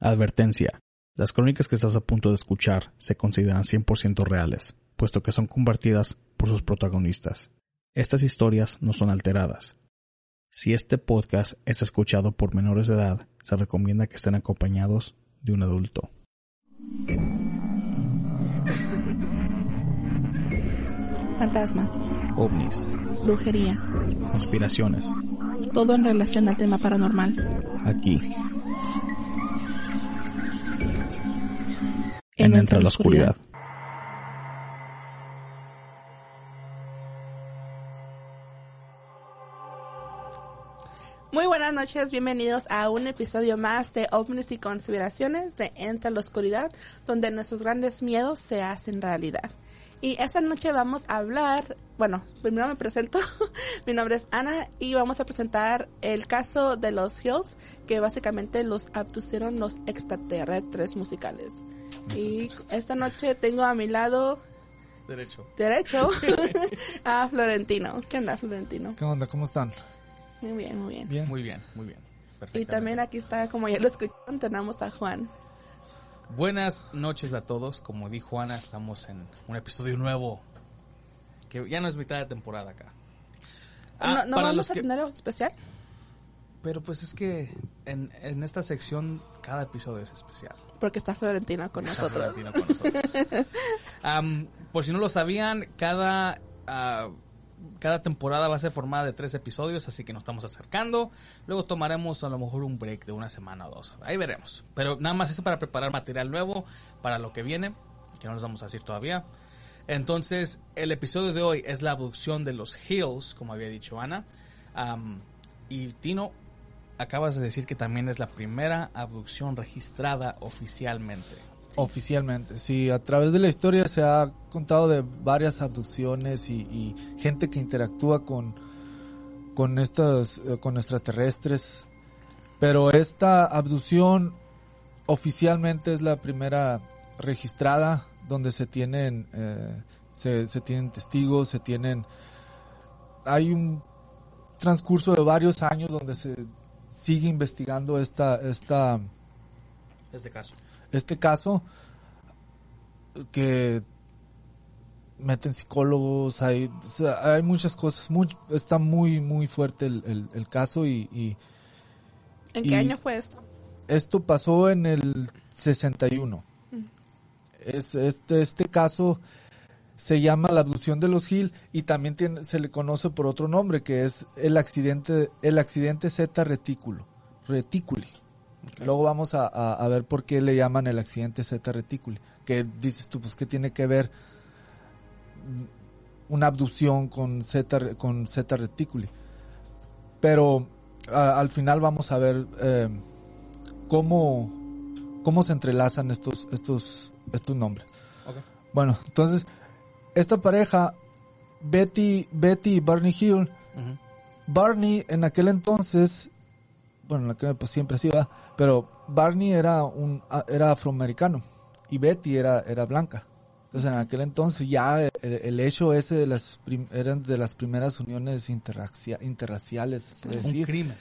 Advertencia. Las crónicas que estás a punto de escuchar se consideran 100% reales, puesto que son compartidas por sus protagonistas. Estas historias no son alteradas. Si este podcast es escuchado por menores de edad, se recomienda que estén acompañados de un adulto. Fantasmas, ovnis, brujería, conspiraciones, todo en relación al tema paranormal. aquí. En Entre la Oscuridad. Muy buenas noches, bienvenidos a un episodio más de OVNIs y Conspiraciones de Entre la Oscuridad, donde nuestros grandes miedos se hacen realidad. Y esta noche vamos a hablar, bueno, primero me presento, mi nombre es Ana y vamos a presentar el caso de los Hills, que básicamente los abducieron los extraterrestres musicales. Y esta noche tengo a mi lado Derecho. derecho a Florentino. ¿Qué onda, Florentino? ¿Qué onda? ¿Cómo están? Muy bien, muy bien. Bien. Muy bien, muy bien. Y también aquí está, como ya lo escucharon, tenemos a Juan. Buenas noches a todos. Como dijo Ana, estamos en un episodio nuevo. Que ya no es mitad de temporada acá. Ah, ¿No, no vamos a tener algo especial? Pero pues es que en, en esta sección cada episodio es especial. Porque está Florentino con Está nosotros. Florentino con nosotros. Por si no lo sabían, cada, ah, cada temporada va a ser formada de tres episodios, así que nos estamos acercando. Luego tomaremos a lo mejor un break de una semana o dos. Ahí veremos. Pero nada más es para preparar material nuevo para lo que viene, que no les vamos a decir todavía. Entonces, el episodio de hoy es la abducción de los Hills, como había dicho Ana. Y Tino, acabas de decir que también es la primera abducción registrada oficialmente. Oficialmente, sí, a través de la historia se ha contado de varias abducciones y, y gente que interactúa con, con estos, eh, con extraterrestres, pero esta abducción oficialmente es la primera registrada donde se tienen, eh, se, se tienen testigos, se tienen, hay un transcurso de varios años donde se sigue investigando esta, esta, Este caso. este caso que meten psicólogos, hay, o sea, hay muchas cosas, muy, está muy, muy fuerte el, el- el caso y, y ¿En Y- qué año fue esto? esto pasó en el 61. Mm. Es, este, este caso se llama la abducción de los Gil y también tiene, se le conoce por otro nombre que es el accidente, el accidente Z retículo, reticuli. Luego vamos a, a- a ver por qué le llaman el accidente Z reticuli. Que dices tú, pues, ¿qué tiene que ver una abducción con Z, con Z reticuli? Pero a- al final vamos a ver eh, cómo, cómo se entrelazan estos, estos, estos nombres. Bueno, entonces, esta pareja, Betty, Betty y Barney Hill. Barney en aquel entonces, bueno, en aquel pues siempre así, ¿verdad? pero Barney era un a- era afroamericano y Betty era era blanca. Entonces en aquel entonces ya el, el hecho ese de las prim- eran de las primeras uniones interracia- interraciales, se puede Un decir. crimen.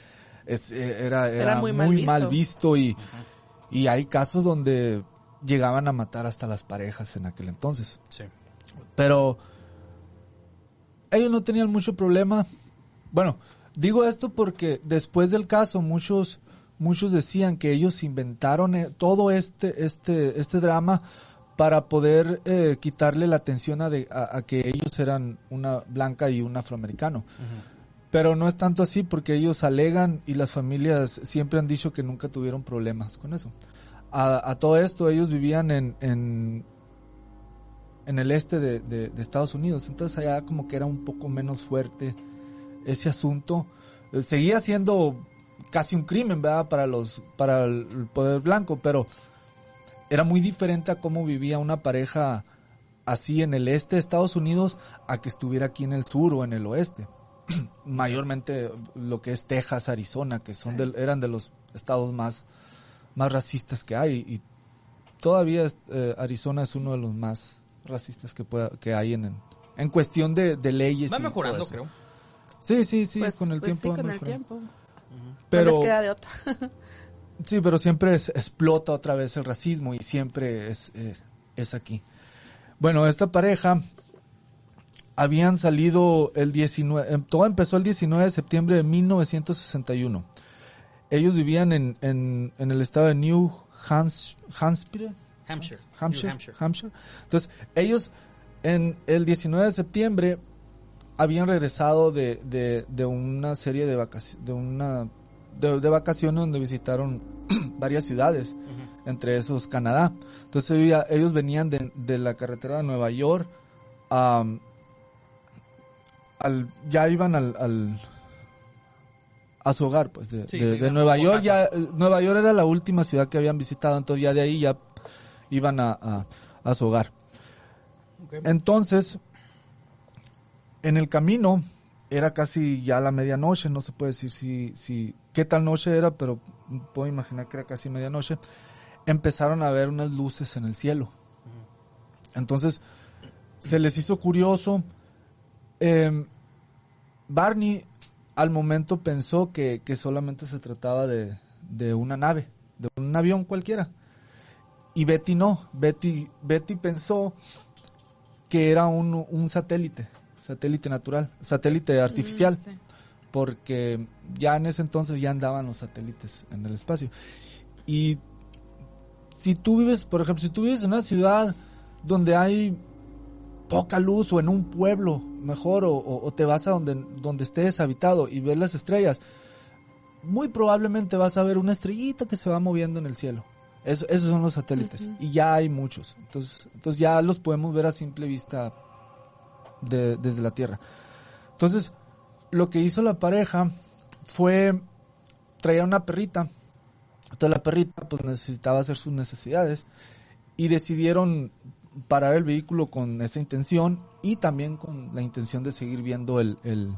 Es- eh, era, era, Era muy mal visto. mal visto y, y hay casos donde llegaban a matar hasta las parejas en aquel entonces. Sí. Pero ellos no tenían mucho problema. Bueno, digo esto porque después del caso muchos muchos decían que ellos inventaron eh, todo este este este drama para poder eh, quitarle la atención a, de- a- a que ellos eran una blanca y un afroamericano. Pero no es tanto así porque ellos alegan y las familias siempre han dicho que nunca tuvieron problemas con eso. A, a todo esto ellos vivían en, en, en el este de, de- de Estados Unidos, entonces allá como que era un poco menos fuerte ese asunto. Eh, Seguía siendo casi un crimen, ¿verdad? Para los, para el poder blanco, pero era muy diferente a cómo vivía una pareja así en el este de Estados Unidos a que estuviera aquí en el sur o en el oeste. Mayormente lo que es Texas, Arizona, que son del- eran de los estados más, más racistas que hay y todavía eh, Arizona es uno de los más racistas que pueda, que hay en, cuestión de, de leyes. Va y todo mejorando, eso. creo. Sí, sí, sí, pues, con el pues tiempo. sí, con el tiempo. Pero, No les queda de otra. Sí, pero siempre es- explota otra vez el racismo y siempre es, eh, es aquí. Bueno, esta pareja habían salido el 19, em, todo empezó el 19 de septiembre de 1961. Ellos vivían en, en, en el estado de New Hampshire, Hampshire. Hampshire, Hampshire. Hampshire. Entonces, ellos en el 19 de septiembre habían regresado de, de, de una serie de vacaciones, de una de, de vacaciones donde visitaron varias ciudades, entre esos Canadá. Entonces ellos, venían de, de la carretera de Nueva York a al, ya iban al, al- a su hogar pues de, Sí, de- Nueva York ya Nueva York era la última ciudad que habían visitado entonces ya de ahí ya iban a, a- a su hogar. Entonces en el camino era casi ya la medianoche no se puede decir si si qué tal noche era pero puedo imaginar que era casi medianoche empezaron a ver unas luces en el cielo. Entonces se les hizo curioso. Eh, Barney al momento pensó que, que solamente se trataba de, de una nave, de un avión cualquiera. Y Betty no, Betty, Betty pensó que era un, un satélite, satélite natural, satélite artificial, Mm, sí. porque ya en ese entonces ya andaban los satélites en el espacio. Y si tú vives, por ejemplo, si tú vives en una ciudad donde hay poca luz o en un pueblo mejor o, o- o te vas a donde, donde esté deshabitado y ves las estrellas, muy probablemente vas a ver una estrellita que se va moviendo en el cielo. Eso- esos son los satélites y ya hay muchos. Entonces, entonces ya los podemos ver a simple vista de- desde la Tierra. Entonces, lo que hizo la pareja fue traer una perrita. Entonces la perrita pues necesitaba hacer sus necesidades y decidieron parar el vehículo con esa intención y también con la intención de seguir viendo el, el,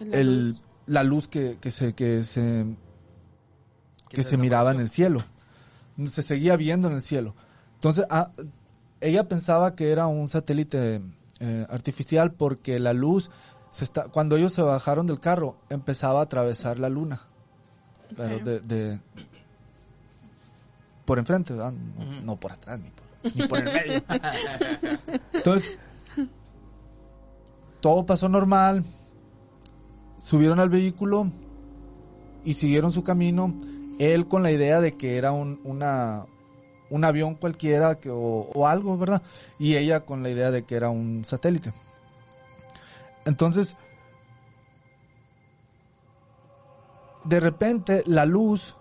La el- luz. la luz que, que se que se Que se miraba en el cielo. Se seguía viendo en el cielo. Entonces ah, ella pensaba que era un satélite eh, artificial porque la luz se está cuando ellos se bajaron del carro empezaba a atravesar la luna. Pero de, de- por enfrente ¿verdad? no, no por atrás ni por, ni por el medio. Entonces todo pasó normal subieron al vehículo y siguieron su camino. Él con la idea de que era un, un avión cualquiera que, o, algo, ¿verdad? Y ella con la idea de que era un satélite. Entonces, de repente la luz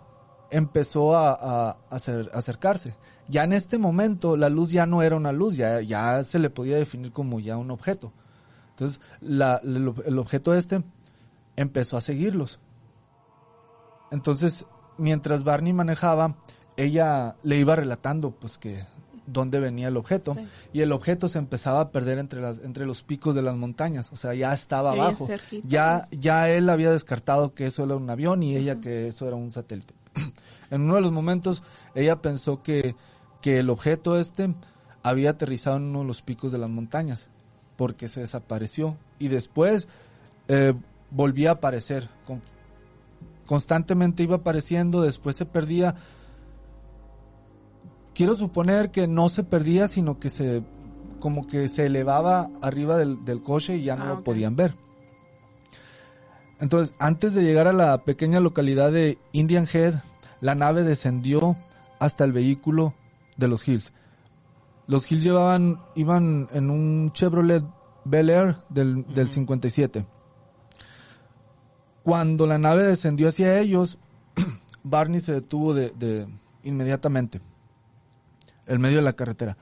empezó a, a- a acer- a acercarse. Ya en este momento la luz ya no era una luz, ya, ya se le podía definir como ya un objeto. Entonces, el, el objeto este empezó a seguirlos. Entonces, mientras Barney manejaba, ella le iba relatando pues que dónde venía el objeto Sí. y el objeto se empezaba a perder entre las entre los picos de las montañas, o sea, ya estaba abajo. Ya pues. ya él había descartado que eso era un avión y ella que eso era un satélite. en uno de los momentos ella pensó que que el objeto este había aterrizado en uno de los picos de las montañas porque se desapareció y después eh, volvía a aparecer. Con- constantemente iba apareciendo, después se perdía. Quiero suponer que no se perdía, sino que se como que se elevaba arriba del, del coche y ya no Ah, lo podían ver. Entonces, antes de llegar a la pequeña localidad de Indian Head, la nave descendió hasta el vehículo de los Hills. Los Hills llevaban, iban en un Chevrolet Bel Air del, del Ujú. 57. Cuando la nave descendió hacia ellos, Barney se detuvo de, de- inmediatamente, en medio de la carretera.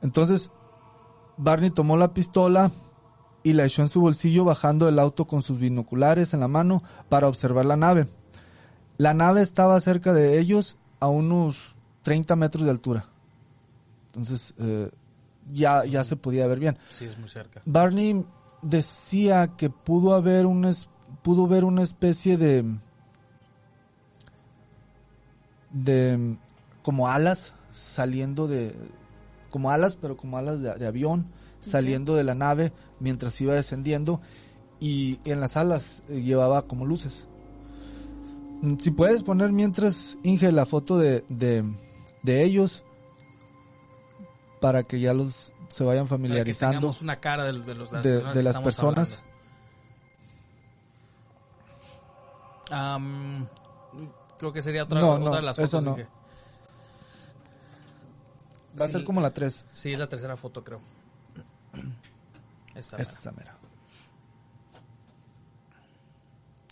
Entonces, Barney tomó la pistola y la echó en su bolsillo bajando del auto con sus binoculares en la mano para observar la nave. La nave estaba cerca de ellos a unos 30 metros de altura. Entonces, eh, ya, ya se podía ver bien. Sí, es muy cerca. Barney decía que pudo haber una es- pudo ver una especie de de como alas saliendo de como alas pero como alas de, de avión saliendo de la nave mientras iba descendiendo y en las alas eh, llevaba como luces. Si puedes poner mientras, Inge, la foto de, de, de ellos para que ya los se vayan Para que familiarizando tengamos una cara de, de los, de, personas de que las estamos personas. Creo que sería otra, No, otra no, de las eso fotos. no. que- Va a ser como la 3. Sí, es la tercera foto, creo. Esa. mera. Esa mera.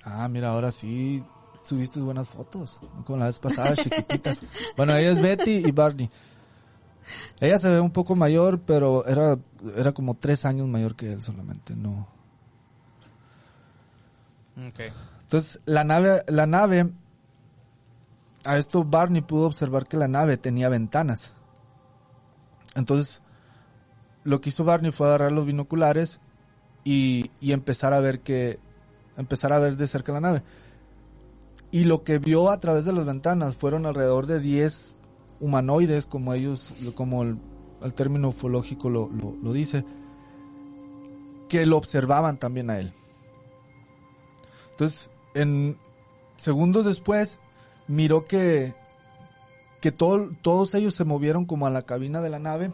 Ah, mira, ahora sí subiste buenas fotos. Como la vez pasada, chiquititas. Bueno, ella es Betty y Barney. Ella se ve un poco mayor, pero era, era como tres años mayor que él solamente, no. Ok. Entonces, la nave, la nave, a esto Barney pudo observar que la nave tenía ventanas. Entonces, lo que hizo Barney fue agarrar los binoculares y, y empezar a ver que, empezar a ver de cerca la nave. Y lo que vio a través de las ventanas fueron alrededor de 10 humanoides, como ellos, como el, término ufológico lo, lo- lo dice, que lo observaban también a él. Entonces, segundos después, miró que, que todo- todos ellos se movieron como a la cabina de la nave,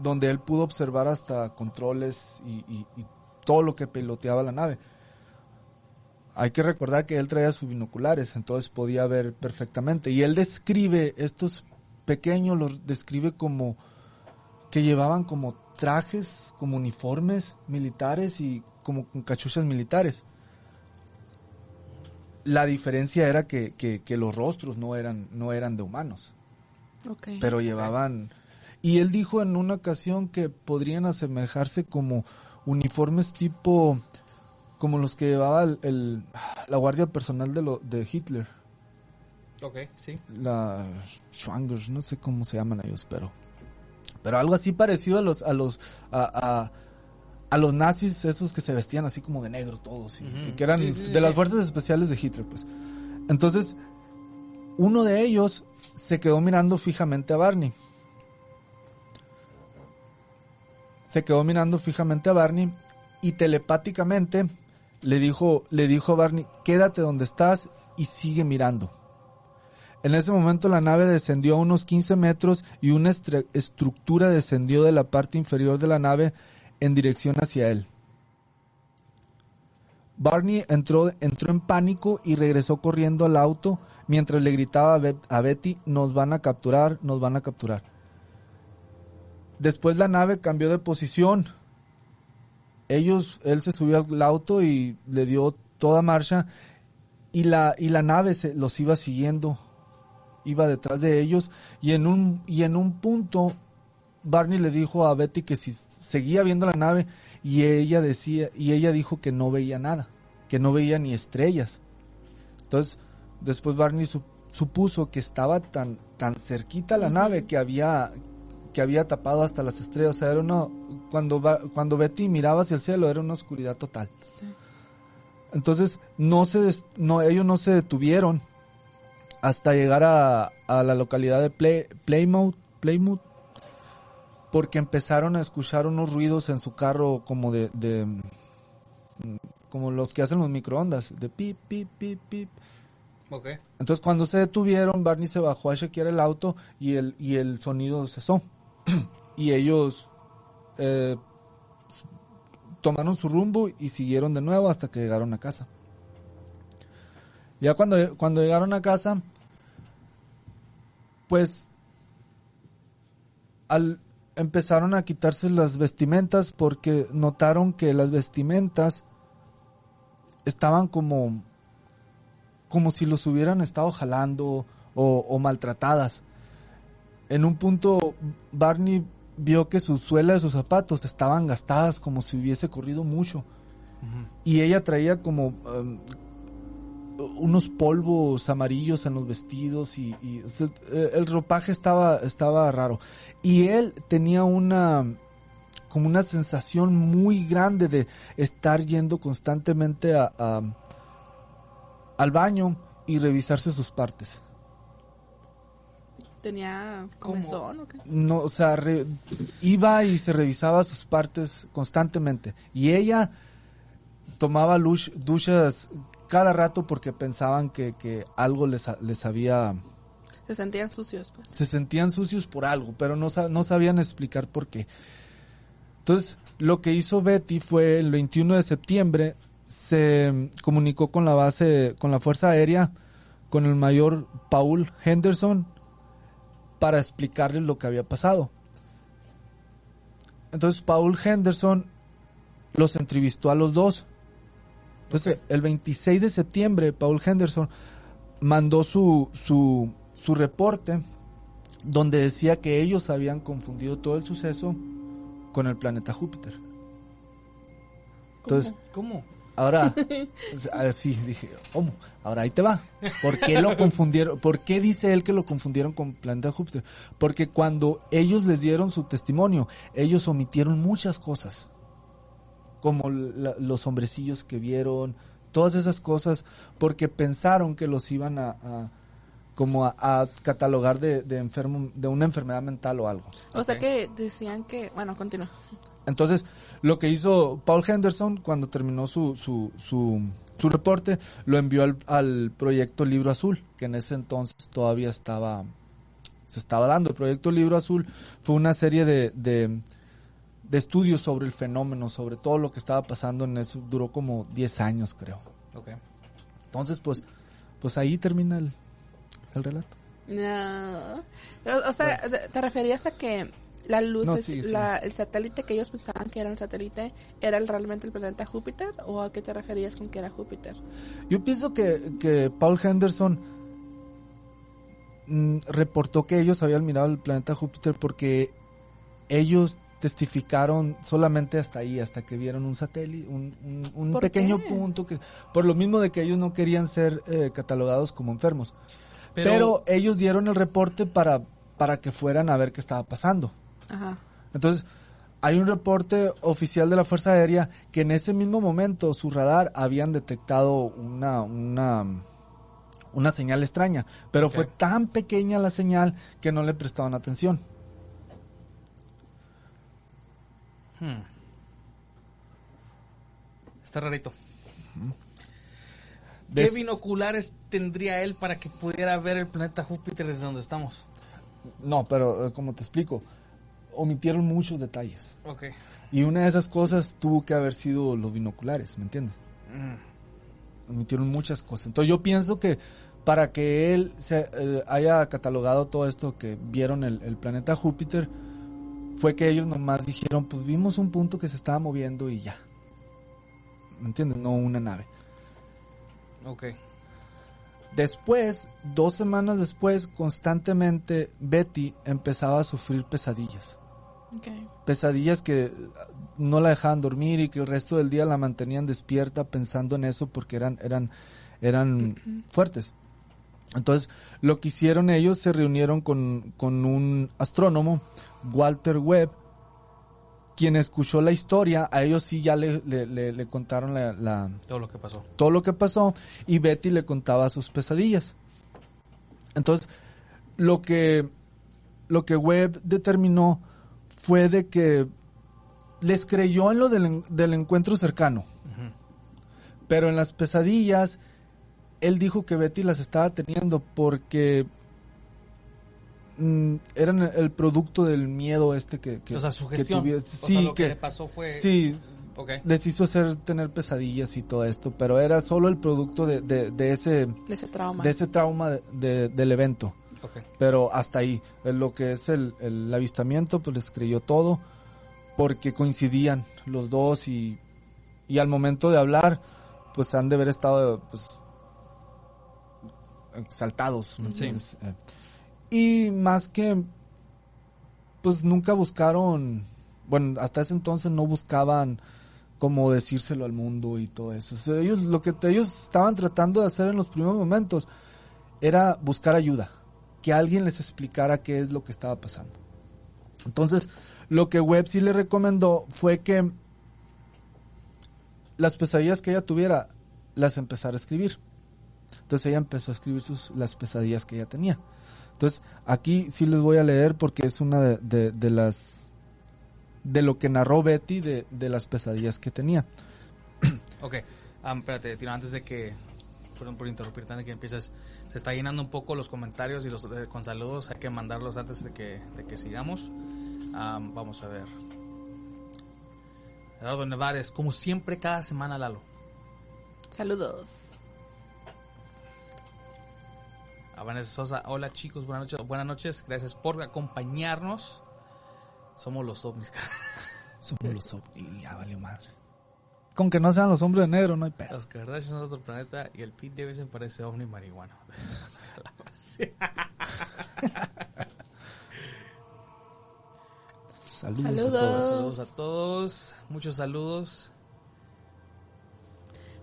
donde él pudo observar hasta controles y, y- y todo lo que piloteaba la nave. Hay que recordar que él traía sus binoculares, entonces podía ver perfectamente. Y él describe estos pequeños, los describe como que llevaban como trajes, como uniformes militares y como con cachuchas militares. La diferencia era que, que- que los rostros no eran, no eran de humanos, Ok. pero llevaban... Y él dijo en una ocasión que podrían asemejarse como uniformes tipo como los que llevaba el, el- la guardia personal de, lo, de Hitler, Ok, sí. la Schwangers, no sé cómo se llaman ellos, pero pero algo así parecido a los a los a, a- a los nazis esos que se vestían así como de negro todos y, que eran Sí, sí, de sí. las fuerzas especiales de Hitler, pues. Entonces, uno de ellos se quedó mirando fijamente a Barney. Se quedó mirando fijamente a Barney y telepáticamente le dijo, le dijo a Barney, quédate donde estás y sigue mirando. En ese momento la nave descendió a unos 15 metros y una estructura descendió de la parte inferior de la nave en dirección hacia él. Barney entró, entró en pánico y regresó corriendo al auto mientras le gritaba a, Be- a Betty, nos van a capturar, nos van a capturar. Después la nave cambió de posición. Ellos, él se subió al auto y le dio toda marcha y la, y la nave los iba siguiendo, iba detrás de ellos y en un, y en un punto Barney le dijo a Betty que si seguía viendo la nave y ella decía, y ella dijo que no veía nada, que no veía ni estrellas. Entonces, después Barney su- supuso que estaba tan, tan cerquita la nave que había, que había tapado hasta las estrellas. O sea, era una, cuando, cuando Betty miraba hacia el cielo era una oscuridad total. Sí. Entonces, no se no, ellos no se detuvieron hasta llegar a, a la localidad de Play- Plymouth, Plymouth, porque empezaron a escuchar unos ruidos en su carro como de, de, como los que hacen los microondas, de pip, pip, pip, pip. Ok. Entonces, cuando se detuvieron, Barney se bajó a chequear el auto y el, y el sonido cesó. y ellos eh, tomaron su rumbo y siguieron de nuevo hasta que llegaron a casa. Ya cuando, cuando llegaron a casa, pues al, empezaron a quitarse las vestimentas porque notaron que las vestimentas estaban como como si los hubieran estado jalando o, o maltratadas. En un punto, Barney vio que sus suelas de sus zapatos estaban gastadas como si hubiese corrido mucho. Y ella traía como um, unos polvos amarillos en los vestidos y, y, o sea, eh, el ropaje estaba, estaba raro. Y él tenía una como una sensación muy grande de estar yendo constantemente a- a, al baño y revisarse sus partes. ¿Tenía ¿Cómo? comezón o qué? No, o sea, re- iba y se revisaba sus partes constantemente. Y ella tomaba luch- duchas cada rato porque pensaban que, que algo les, les había... Se sentían sucios, pues. Se sentían sucios por algo, pero no, no sabían explicar por qué. Entonces, lo que hizo Betty fue el 21 de septiembre, se comunicó con la base, con la Fuerza Aérea, con el mayor Paul Henderson, para explicarles lo que había pasado. Entonces, Paul Henderson los entrevistó a los dos. Entonces, el 26 de septiembre, Paul Henderson mandó su, su, su reporte donde decía que ellos habían confundido todo el suceso con el planeta Júpiter. Entonces, ¿Cómo? ahora, así dije, ¿cómo? Ahora ahí te va. ¿Por qué lo confundieron? ¿Por qué dice él que lo confundieron con planeta Júpiter? Porque cuando ellos les dieron su testimonio, ellos omitieron muchas cosas. Como la- los hombrecillos que vieron, todas esas cosas, porque pensaron que los iban a, a- como a, a catalogar de, de enfermo, de una enfermedad mental o algo. O sea que decían que, bueno, continúa. Entonces, lo que hizo Paul Henderson cuando terminó su, su, su, su reporte, lo envió al, al proyecto Libro Azul, que en ese entonces todavía estaba, se estaba dando. El proyecto Libro Azul fue una serie de, de, de estudios sobre el fenómeno, sobre todo lo que estaba pasando en eso. Duró como 10 años, creo. Ok. Entonces, pues, pues ahí termina el, el relato. No. O, o sea, te- ¿te referías a que la luz, No, es- sigue, sigue. la- el satélite que ellos pensaban que era un satélite, era el- realmente el planeta Júpiter? ¿O a qué te referías con que era Júpiter? Yo pienso que, que Paul Henderson mm, reportó que ellos habían mirado el planeta Júpiter porque ellos testificaron solamente hasta ahí, hasta que vieron un satélite, un, un- un ¿Por pequeño qué? punto que, por lo mismo de que ellos no querían ser eh, catalogados como enfermos. Pero, Pero, ellos dieron el reporte para, para que fueran a ver qué estaba pasando. Ajá. Entonces, hay un reporte oficial de la Fuerza Aérea que en ese mismo momento su radar habían detectado una, una, una señal extraña, pero fue tan pequeña la señal que no le prestaban atención. Hmm. Está rarito. ¿Qué Des- binoculares tendría él para que pudiera ver el planeta Júpiter desde donde estamos? No, pero eh, como te explico, omitieron muchos detalles. Ok. Y una de esas cosas tuvo que haber sido los binoculares, ¿me entiendes? Mm. omitieron muchas cosas. Entonces yo pienso que para que él se eh, haya catalogado todo esto que vieron el, el planeta Júpiter, fue que ellos nomás dijeron, pues vimos un punto que se estaba moviendo y ya. ¿Me entiendes? No una nave. Ok. Después, dos semanas después, constantemente Betty empezaba a sufrir pesadillas. Ok. Pesadillas que no la dejaban dormir y que el resto del día la mantenían despierta pensando en eso porque eran, eran, eran fuertes. Entonces, lo que hicieron ellos, se reunieron con, con un astrónomo, Walter Webb, quien escuchó la historia, a ellos sí ya le, le- le- le contaron la- la, Todo lo que pasó. todo lo que pasó y Betty le contaba sus pesadillas. Entonces, lo que lo que Webb determinó fue de que les creyó en lo del, del encuentro cercano, pero en las pesadillas él dijo que Betty las estaba teniendo porque mm, eran el producto del miedo este que, que o sea, que sea, lo que, que- le pasó fue... sí, Ok. les hizo hacer tener pesadillas y todo esto, pero era solo el producto de, de- de ese De ese trauma. de ese trauma de- de- del evento. Ok. Pero hasta ahí, en lo que es el, el avistamiento, pues les creyó todo, porque coincidían los dos y, y al momento de hablar, pues han de haber estado pues exaltados. ¿me Sí. Eh, Y más que, pues nunca buscaron, bueno, hasta ese entonces no buscaban como decírselo al mundo y todo eso. Ellos, lo que ellos estaban tratando de hacer en los primeros momentos era buscar ayuda, que alguien les explicara qué es lo que estaba pasando. Entonces, lo que Webb sí le recomendó fue que las pesadillas que ella tuviera las empezara a escribir. Entonces ella empezó a escribir sus, las pesadillas que ella tenía. Entonces, aquí sí les voy a leer porque es una de, de- de las de lo que narró Betty de, de las pesadillas que tenía. Ok, um, espérate, Tino, antes de que, perdón por interrumpir, antes de que empieces, se está llenando un poco los comentarios y los eh, con saludos, hay que mandarlos antes de que, de que sigamos. Um, vamos a ver. Eduardo Nevares, como siempre, cada semana, Lalo. Saludos. A Vanessa Sosa, hola chicos, buenas noches, buenas noches, gracias por acompañarnos. Somos los ovnis. Somos los ovnis, ya valió madre. Con que no sean los hombres de negro, no hay pedo. Los Kardashians son de otro planeta y el Pete Davidson parece ovni marihuana. Saludos, Saludos. a todos. Saludos a todos, muchos saludos.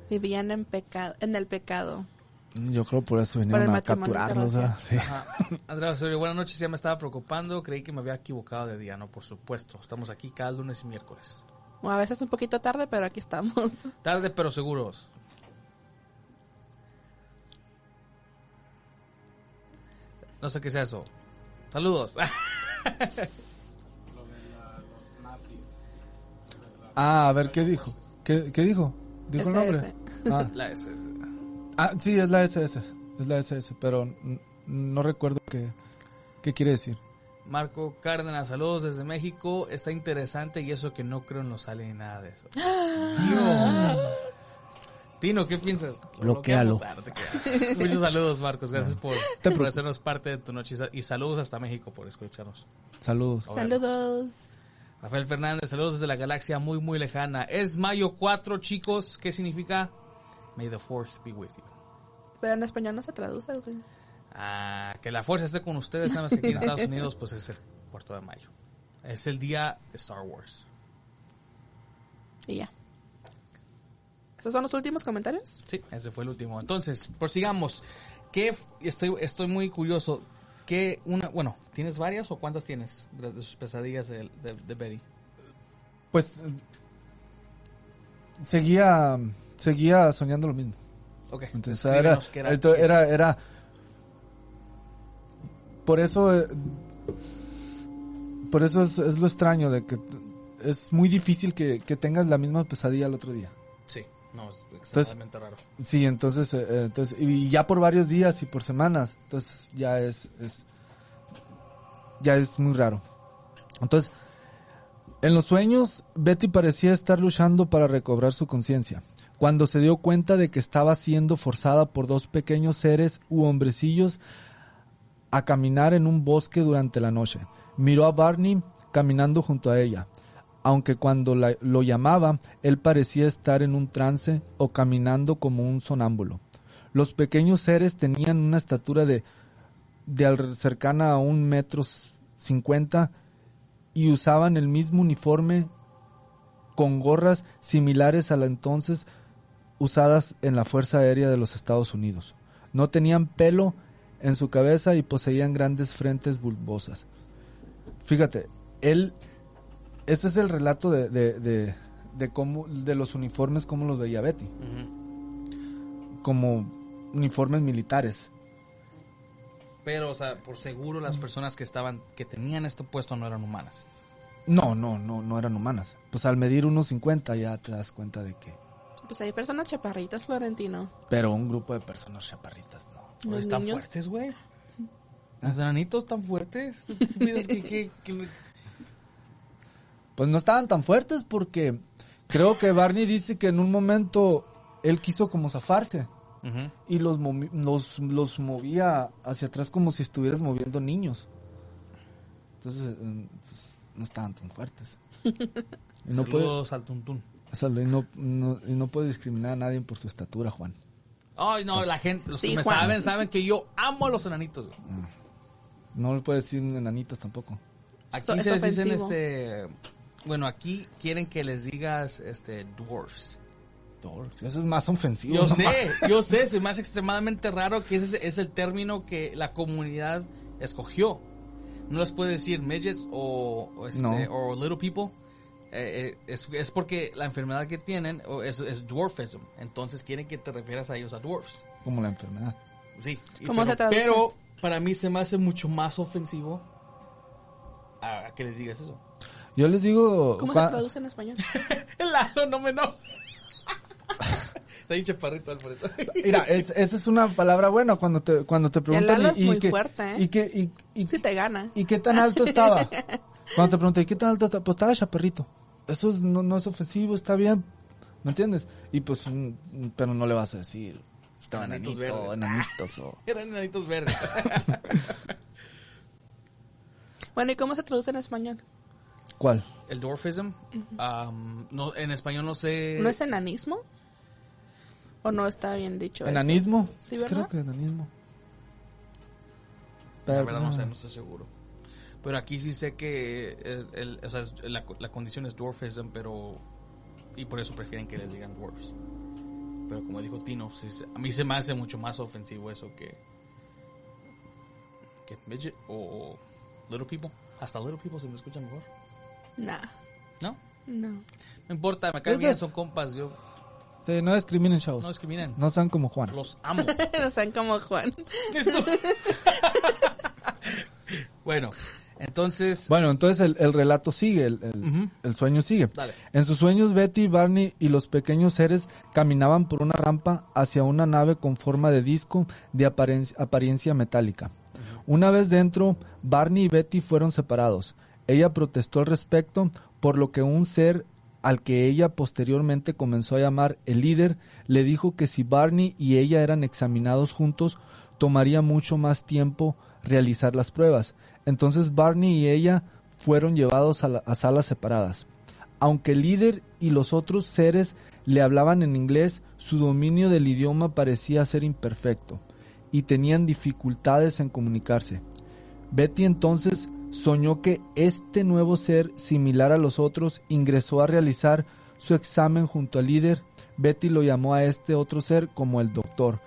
Vivían en pecado, en el pecado. Yo creo por eso vinieron a capturarlos. Sí. Andrea Osorio, buenas noches, ya me estaba preocupando, creí que me había equivocado de día, no, por supuesto. Estamos aquí cada lunes y miércoles. O a veces un poquito tarde, pero aquí estamos. Tarde pero seguros. No sé qué sea eso. Saludos. Ah, a ver, ¿qué dijo? ¿Qué, qué dijo? ¿Dijo el nombre? Ah. La SS. Ah, sí, es la SS. Es la SS, pero no recuerdo qué, qué quiere decir. Marco Cárdenas, saludos desde México. Está interesante y eso que no creo no sale ni nada de eso. Tino, ¿qué piensas? Lo Bloquéalo. bloqueamos. No te creas. Muchos saludos, Marcos. Gracias por, hacernos parte de tu noche. Y saludos hasta México por escucharnos. Saludos. Saludos. Rafael Fernández, saludos desde la galaxia muy, muy lejana. Es mayo 4, chicos. ¿Qué significa? May the force be with you. Pero en español no se traduce. Ah, que la fuerza esté con ustedes, nada más que aquí en Estados Unidos, pues es el cuarto de mayo. Es el día de Star Wars. Y ya. ¿Esos son los últimos comentarios? Sí, ese fue el último. Entonces, prosigamos. ¿Qué f- estoy, estoy muy curioso. ¿Qué una, bueno, ¿tienes varias o cuántas tienes de, de sus pesadillas de, de, de Betty? Pues eh, seguía seguía soñando lo mismo. Ok, Entonces, era, era- era, era, por eso, eh, por eso es, es lo extraño de que es muy difícil que, que tengas la misma pesadilla el otro día. Sí, no, es extremadamente raro. Sí, entonces, eh, eh, entonces, y ya por varios días y por semanas, entonces ya es, es, ya es muy raro. Entonces, en los sueños, Betty parecía estar luchando para recobrar su conciencia. Cuando se dio cuenta de que estaba siendo forzada por dos pequeños seres u hombrecillos a caminar en un bosque durante la noche, miró a Barney caminando junto a ella. Aunque cuando lo llamaba, él parecía estar en un trance o caminando como un sonámbulo. Los pequeños seres tenían una estatura de, de cercana a un metro cincuenta y usaban el mismo uniforme con gorras similares a la entonces usadas en la Fuerza Aérea de los Estados Unidos. No tenían pelo en su cabeza y poseían grandes frentes bulbosas. Fíjate, él, este es el relato de, de, de, de cómo, de los uniformes, cómo los veía Betty, como uniformes militares. Pero, o sea, por seguro las personas que estaban, que tenían esto puesto no eran humanas. No, no, no, no eran humanas. Pues al medir unos 50 ya te das cuenta de que... Pues hay personas chaparritas, Florentino. Pero un grupo de personas chaparritas, no. Los están niños. fuertes, güey. Los enanitos tan fuertes. ¿Tú piensas que, que- que- Pues no estaban tan fuertes porque creo que Barney dice que en un momento él quiso como zafarse y los, los, los movía hacia atrás como si estuvieras moviendo niños. Entonces, eh, pues, no estaban tan fuertes. Y no, puede, Saludos al tuntún. Solo- y no, no- y no puede discriminar a nadie por su estatura, Juan. Ay, no, la gente, los Sí, que me Juan. saben, saben que yo amo a los enanitos. güey. No le puede decir enanitas tampoco. Aquí Eso se es les dicen este. Bueno, aquí quieren que les digas este dwarfs. Eso es más ofensivo. Yo sé, yo sé, se me hace extremadamente raro que ese es el término que la comunidad escogió. No les puede decir midgets o, o, este, No. o little people. Eh, eh, es, es porque la enfermedad que tienen es, es dwarfism. Entonces quieren que te refieras a ellos a dwarfs. Como la enfermedad. Sí. y ¿Cómo pero, se traduce? pero para mí se me hace mucho más ofensivo a, a que les digas eso. Yo les digo... ¿Cómo cua- se traduce en español? Lalo, no me no. Está ahí chaparrito, Alfredo. Mira, es- esa es una palabra buena cuando te, cuando te preguntan. Lalo es y, y muy que- fuerte, ¿eh? Y, que, y, y- Sí te gana. ¿Y qué tan alto estaba? Cuando te pregunté, ¿qué tan alto estaba? Pues estaba chaparrito. Eso es- no, no es ofensivo, está bien. ¿Me entiendes? Y pues, mm, pero no le vas a decir. Estaba Enanitos enanito, verdes. enanitos o... Eran enanitos verdes. Bueno, ¿y cómo se traduce en español? ¿Cuál? El dwarfism, um, no, en español no sé. ¿No es enanismo? ¿O no está bien dicho eso? ¿Enanismo? Sí, Pues ¿verdad? Creo que enanismo. La Pero, verdad pues, no sé, no estoy seguro. Pero aquí sí sé que el, el- o sea, es- la, la condición es dwarfism, pero... Y por eso prefieren que les digan dwarfs. Pero como dijo Tino, sí a mí se me hace mucho más ofensivo eso que... Que midget o little people. Hasta little people se me escucha mejor. Nah, ¿No? no. No importa, me caen bien, son compas. Yo Sí, no discriminen, chavos. no discriminen. No sean como Juan. Los amo. no sean como Juan. Eso. bueno, entonces... Bueno, entonces el, el relato sigue, el, el- Ujú. el sueño sigue. Dale. En sus sueños, Betty, Barney y los pequeños seres caminaban por una rampa hacia una nave con forma de disco de apariencia metálica. Una vez dentro, Barney y Betty fueron separados. Ella protestó al respecto, por lo que un ser al que ella posteriormente comenzó a llamar el líder le dijo que si Barney y ella eran examinados juntos, tomaría mucho más tiempo realizar las pruebas. Entonces Barney y ella fueron llevados a, la- a salas separadas. Aunque el líder y los otros seres le hablaban en inglés, su dominio del idioma parecía ser imperfecto y tenían dificultades en comunicarse. Betty entonces soñó que este nuevo ser, similar a los otros, ingresó a realizar su examen junto al líder. Betty lo llamó a este otro ser como el doctor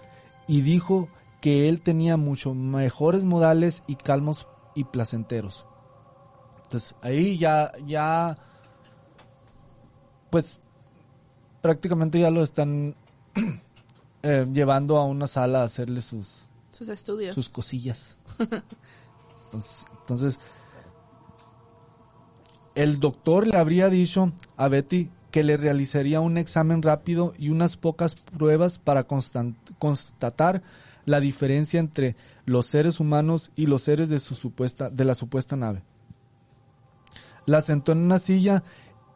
y dijo que él tenía mucho mejores modales y calmos y placenteros. Entonces ahí ya, ya, pues prácticamente ya lo están eh, llevando a una sala a hacerle sus, Sus estudios. sus cosillas. Entonces, entonces, el doctor le habría dicho a Betty que le realizaría un examen rápido y unas pocas pruebas para constatar la diferencia entre los seres humanos y los seres de su supuesta de la supuesta nave. La sentó en una silla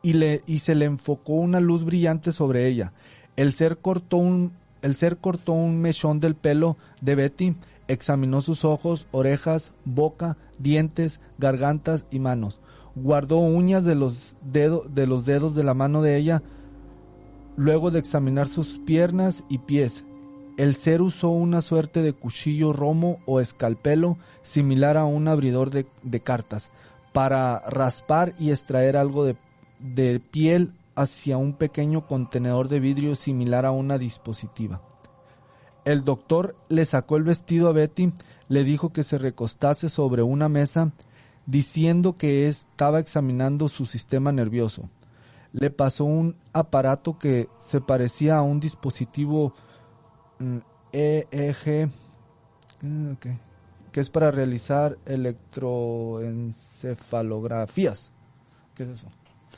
y le y se le enfocó una luz brillante sobre ella. El ser cortó un el ser cortó un mechón del pelo de Betty, examinó sus ojos, orejas, boca, dientes, gargantas y manos. Guardó uñas de los dedos de los dedos de la mano de ella. Luego de examinar sus piernas y pies, el ser usó una suerte de cuchillo romo o escalpelo similar a un abridor de, cartas para raspar y extraer algo de, de piel hacia un pequeño contenedor de vidrio similar a una dispositiva. El doctor le sacó el vestido a Betty, le dijo que se recostase sobre una mesa, diciendo que estaba examinando su sistema nervioso. Le pasó un aparato que se parecía a un dispositivo EEG, mm, ok, que es para realizar electroencefalografías. ¿Qué es eso?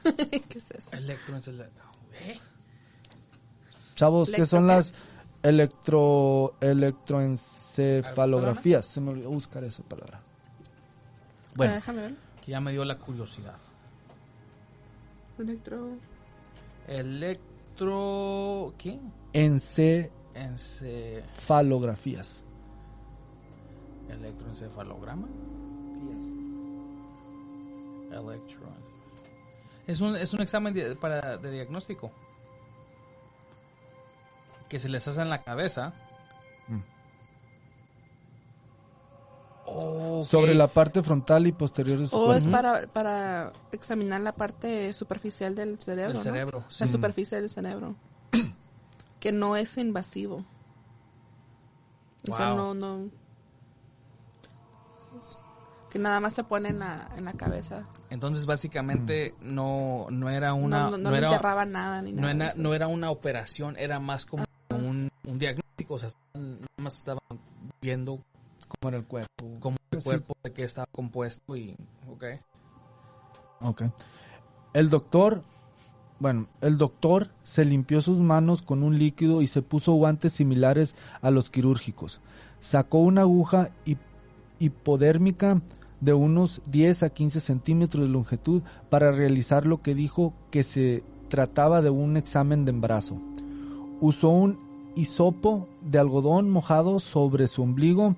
¿Qué es eso? Electroencefalo- ¿Eh? Chavos, ¿qué son las electro electroencefalografías? Se me olvidó buscar esa palabra. Ah, Bueno, déjame ver. que ya me dio la curiosidad. Electro... Electro... ¿Qué? Encefalografías. Ence... Electroencefalograma. Electro... Es un, es un examen de, para, de diagnóstico. Que se les hace en la cabeza. Mm. Sobre la parte frontal y posterior de su O es para, para examinar la parte superficial del cerebro, El ¿no? cerebro. La superficie del cerebro. que no es invasivo. O sea, Wow. no, no... Que nada más se pone en la, en la cabeza. Entonces, básicamente, no, no era una... no no, no era, enterraba nada ni nada. era, no era una operación, era más como un, un diagnóstico. O sea, nada más estaban viendo Como en el cuerpo. cómo el Sí. cuerpo de qué estaba compuesto y... Ok. Ok. El doctor bueno, el doctor se limpió sus manos con un líquido y se puso guantes similares a los quirúrgicos. Sacó una aguja hipodérmica de unos 10 a 15 centímetros de longitud para realizar lo que dijo que se trataba de un examen de embarazo. Usó un hisopo de algodón mojado sobre su ombligo,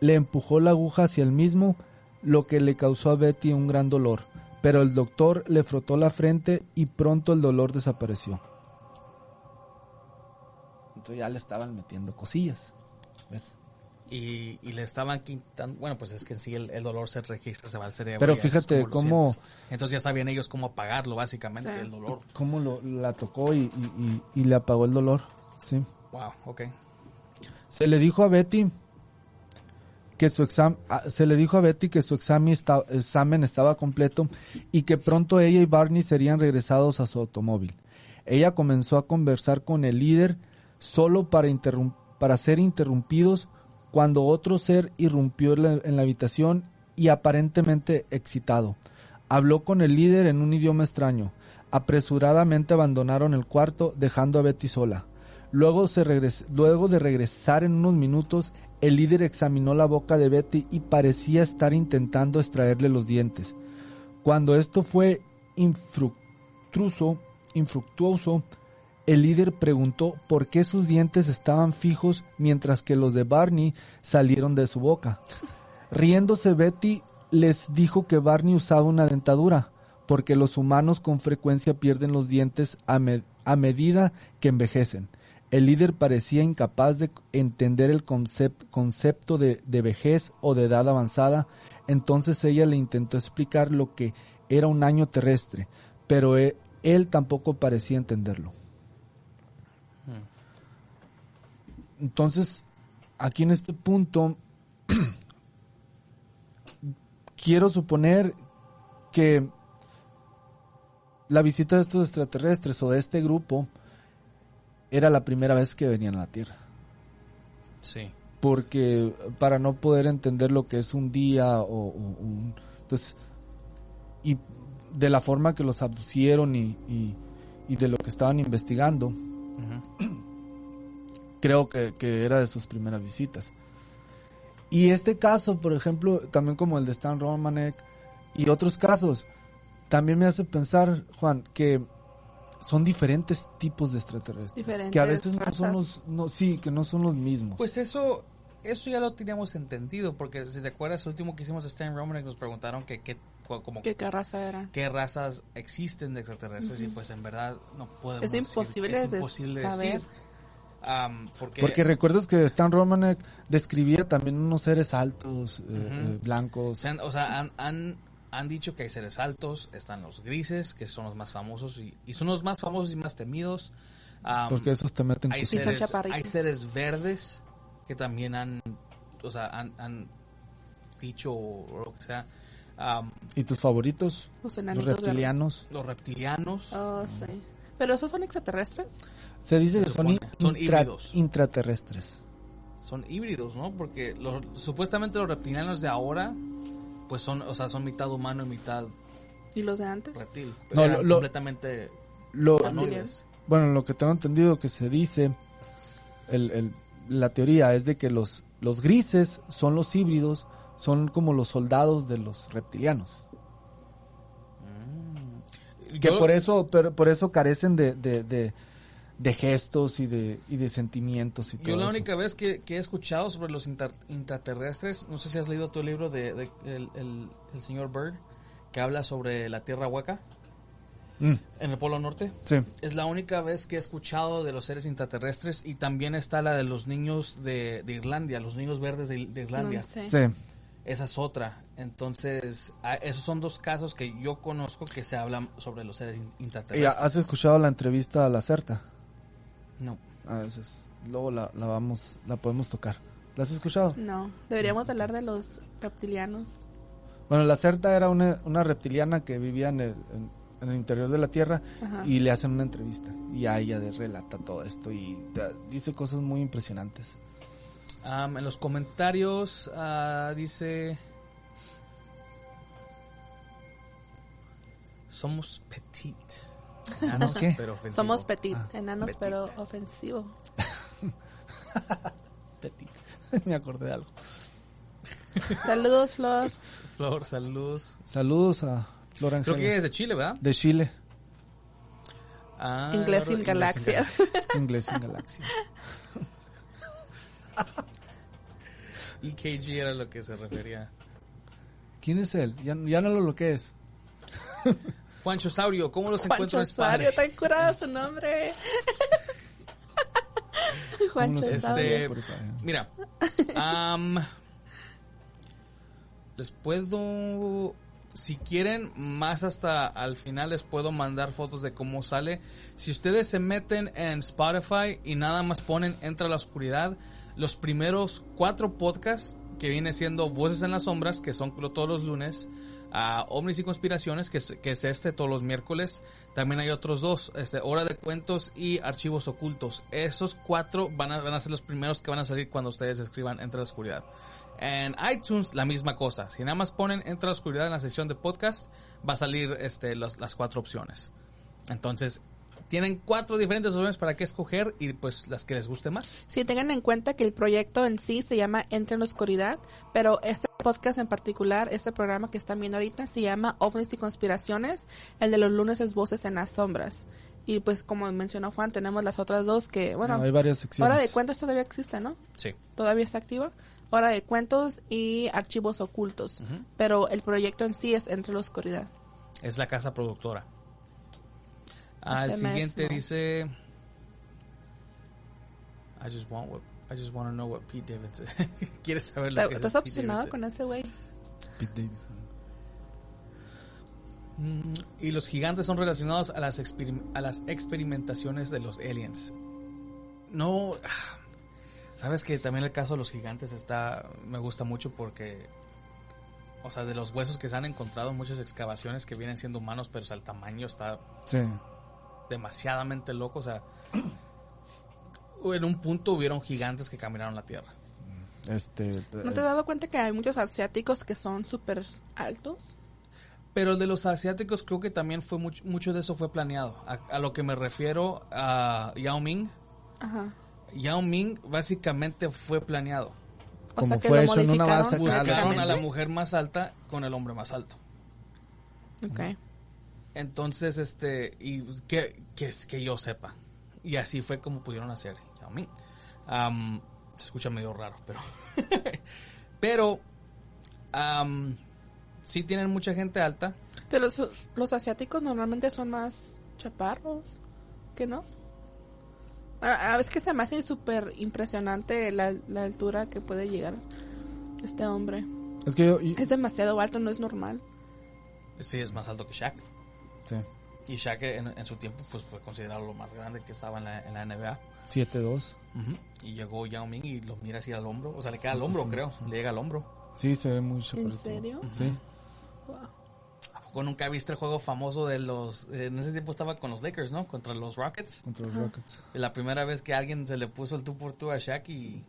le empujó la aguja hacia el mismo, lo que le causó a Betty un gran dolor, pero el doctor le frotó la frente y pronto el dolor desapareció. Entonces ya le estaban metiendo cosillas. ¿Ves? Y, le estaban quitando, bueno, pues es que en sí el, dolor se registra, se va al cerebro. Pero fíjate cómo... Entonces ya sabían ellos cómo apagarlo, básicamente, el dolor. Cómo lo, la tocó y, y, le apagó el dolor, sí. Wow, ok. Se le dijo a Betty que su examen, ah, se le dijo a Betty que su examen, examen estaba completo y que pronto ella y Barney serían regresados a su automóvil. Ella comenzó a conversar con el líder solo para, para ser interrumpidos cuando otro ser irrumpió en la, habitación y aparentemente excitado. Habló con el líder en un idioma extraño. Apresuradamente abandonaron el cuarto, dejando a Betty sola. Luego, se luego de regresar en unos minutos, el líder examinó la boca de Betty y parecía estar intentando extraerle los dientes. Cuando esto fue infructuoso, infructuoso el líder preguntó por qué sus dientes estaban fijos mientras que los de Barney salieron de su boca. Riéndose Betty les dijo que Barney usaba una dentadura, porque los humanos con frecuencia pierden los dientes a, medida que envejecen. El líder parecía incapaz de entender el concepto de, vejez o de edad avanzada, entonces ella le intentó explicar lo que era un año terrestre, pero e, él tampoco parecía entenderlo. Entonces, aquí en este punto, quiero suponer que la visita de estos extraterrestres o de este grupo era la primera vez que venían a la Tierra. Sí. Porque para no poder entender lo que es un día o, un... Entonces, y de la forma que los abducieron y, y, de lo que estaban investigando, creo que, era de sus primeras visitas. Y este caso, por ejemplo, también como el de Stan Romanek y otros casos, también me hace pensar, Juan, que son diferentes tipos de extraterrestres. que a veces no son los, no, sí, que no son los mismos. Pues eso, eso ya lo teníamos entendido, porque si te acuerdas, el último que hicimos de Stan Romanek nos preguntaron que, qué como, ¿Qué, raza era? ¿Qué razas existen de extraterrestres? Y pues en verdad no podemos Es imposible, es imposible saber. Decir porque, recuerdas que Stan Romanek describía también unos seres altos, eh, eh, blancos. O sea, han, han, dicho que hay seres altos, están los grises, que son los más famosos y, son los más famosos y más temidos. porque esos te meten hay seres, hay seres verdes que también han, o sea, han, dicho lo que sea. ¿Y tus favoritos? Los, reptilianos. Los reptilianos. Oh, sí. ¿Pero esos son extraterrestres? Se dice que son, híbridos. intraterrestres. Son híbridos, ¿no? Porque supuestamente los reptilianos de ahora, pues son, o sea, son mitad humano y mitad... ¿Y los de antes? Reptil. No, lo, completamente... Lo, bueno, lo que tengo entendido que se dice, el, la teoría es de que los, los grises son los híbridos, son como los soldados de los reptilianos que por eso por eso carecen de, de, gestos y de, y de sentimientos y todo Yo la única vez que, he escuchado sobre los intraterrestres, no sé si has leído tu libro de, el, señor Bird, que habla sobre la Tierra hueca. Mm. En el Polo Norte. Sí. Es la única vez que he escuchado de los seres intraterrestres y también está la de los niños de, Irlandia, los niños verdes de, Irlandia. sí. Esa es otra. Entonces, esos son dos casos que yo conozco que se hablan sobre los seres intraterrestres. ¿Has escuchado la entrevista a la CERTA? No. A veces. Luego la, vamos, la podemos tocar. ¿La has escuchado? No. Deberíamos hablar de los reptilianos. Bueno, la CERTA era una, reptiliana que vivía en el, interior de la Tierra y le hacen una entrevista. Y a ella relata todo esto y dice cosas muy impresionantes en los comentarios uh, dice... Somos petit. Enanos, ¿Qué? pero. Somos petit, Ah, enanos, petit. pero ofensivo. Petit. Me acordé de algo. Saludos, Flor. Flor, saludos. Saludos a Flor Creo Ángela. que es de Chile, ¿verdad? De Chile. Ah, Inglés sin galaxias. Inglés en Galaxia. EKG era lo que se refería. ¿Quién es él? Ya, ya no lo lo que es. Juancho Saurio, ¿cómo los encuentro Juancho en Osorio, Spotify? tan curado su nombre. Juancho ¿Cómo nos Osorio. Este-? Mira, am, les puedo, si quieren, más hasta al final les puedo mandar fotos de cómo sale. Si ustedes se meten en Spotify y nada más ponen Entra a la Oscuridad, los primeros cuatro podcasts que viene siendo Voces en las Sombras, que son todos los lunes, a Ovnis y Conspiraciones, que es, que es este todos los miércoles. También hay otros dos, este, Hora de Cuentos y Archivos Ocultos. Esos cuatro van a, van a ser los primeros que van a salir cuando ustedes escriban Entre la Oscuridad. En iTunes, la misma cosa. Si nada más ponen Entre la Oscuridad en la sección de podcast, va a salir este, las, las cuatro opciones. Entonces, tienen cuatro diferentes opciones para qué escoger y pues las que les guste más. Sí, tengan en cuenta que el proyecto en sí se llama Entre en la Oscuridad, pero este podcast en particular, este programa que están viendo ahorita, se llama OVNIs y Conspiraciones. El de los lunes es Voces en las Sombras. Y pues como mencionó Juan, tenemos las otras dos que, bueno, No, hay varias secciones. Hora de Cuentos todavía existe, ¿no? Sí. Todavía está activa. Hora de Cuentos y Archivos Ocultos. Pero el proyecto en sí es Entre la Oscuridad. Es la casa productora. Ah, el Ese siguiente mismo. dice I just want what I just want to know what Pete Davidson. ¿Quieres saber lo ¿Te- que es ¿Estás Pete obsesionado Davidson? con ese güey? Pete Davidson. Mm, Y los gigantes son relacionados a las, a las experimentaciones de los aliens. No. Sabes que también el caso de los gigantes está. Me gusta mucho porque. O sea, de los huesos que se han encontrado en muchas excavaciones que vienen siendo humanos, pero o sea, el tamaño está Sí. Demasiadamente loco. O sea, en un punto hubieron gigantes que caminaron la tierra. Este. ¿No te has dado cuenta que hay muchos asiáticos que son súper altos? Pero el de los asiáticos creo que también fue mucho, mucho de eso fue planeado. A, a lo que me refiero a Yao Ming. Ajá. Yao Ming básicamente fue planeado. O Como sea que fue lo hecho en una base Buscaron a la mujer más alta con el hombre más alto. Ok. Entonces, este, y que, que, es- que yo sepa. Y así fue como pudieron hacer Yao Ming. Am, se escucha medio raro, pero. pero. am, sí tienen mucha gente alta. Pero los, los asiáticos normalmente son más chaparros, ¿que no? A, a veces que se me hace súper impresionante la, la altura que puede llegar este hombre. Es que yo. y- Es demasiado alto, no es normal. Sí, es más alto que Shaq. Sí. Y Shaq en, en su tiempo pues, fue considerado lo más grande que estaba en la, en la NBA. 7-2. Ujú. Y llegó Yao Ming y lo mira así al hombro. O sea, le queda al hombro, Sí, creo. sí. Le llega al hombro. Sí, se ve muy ¿En serio? Sí. Wow. ¿A poco nunca viste el juego famoso de los... eh, en ese tiempo estaba con los Lakers, ¿no? Contra los Rockets. Contra los Rockets. Y La primera vez que alguien se le puso el tú por tú a Shaq y...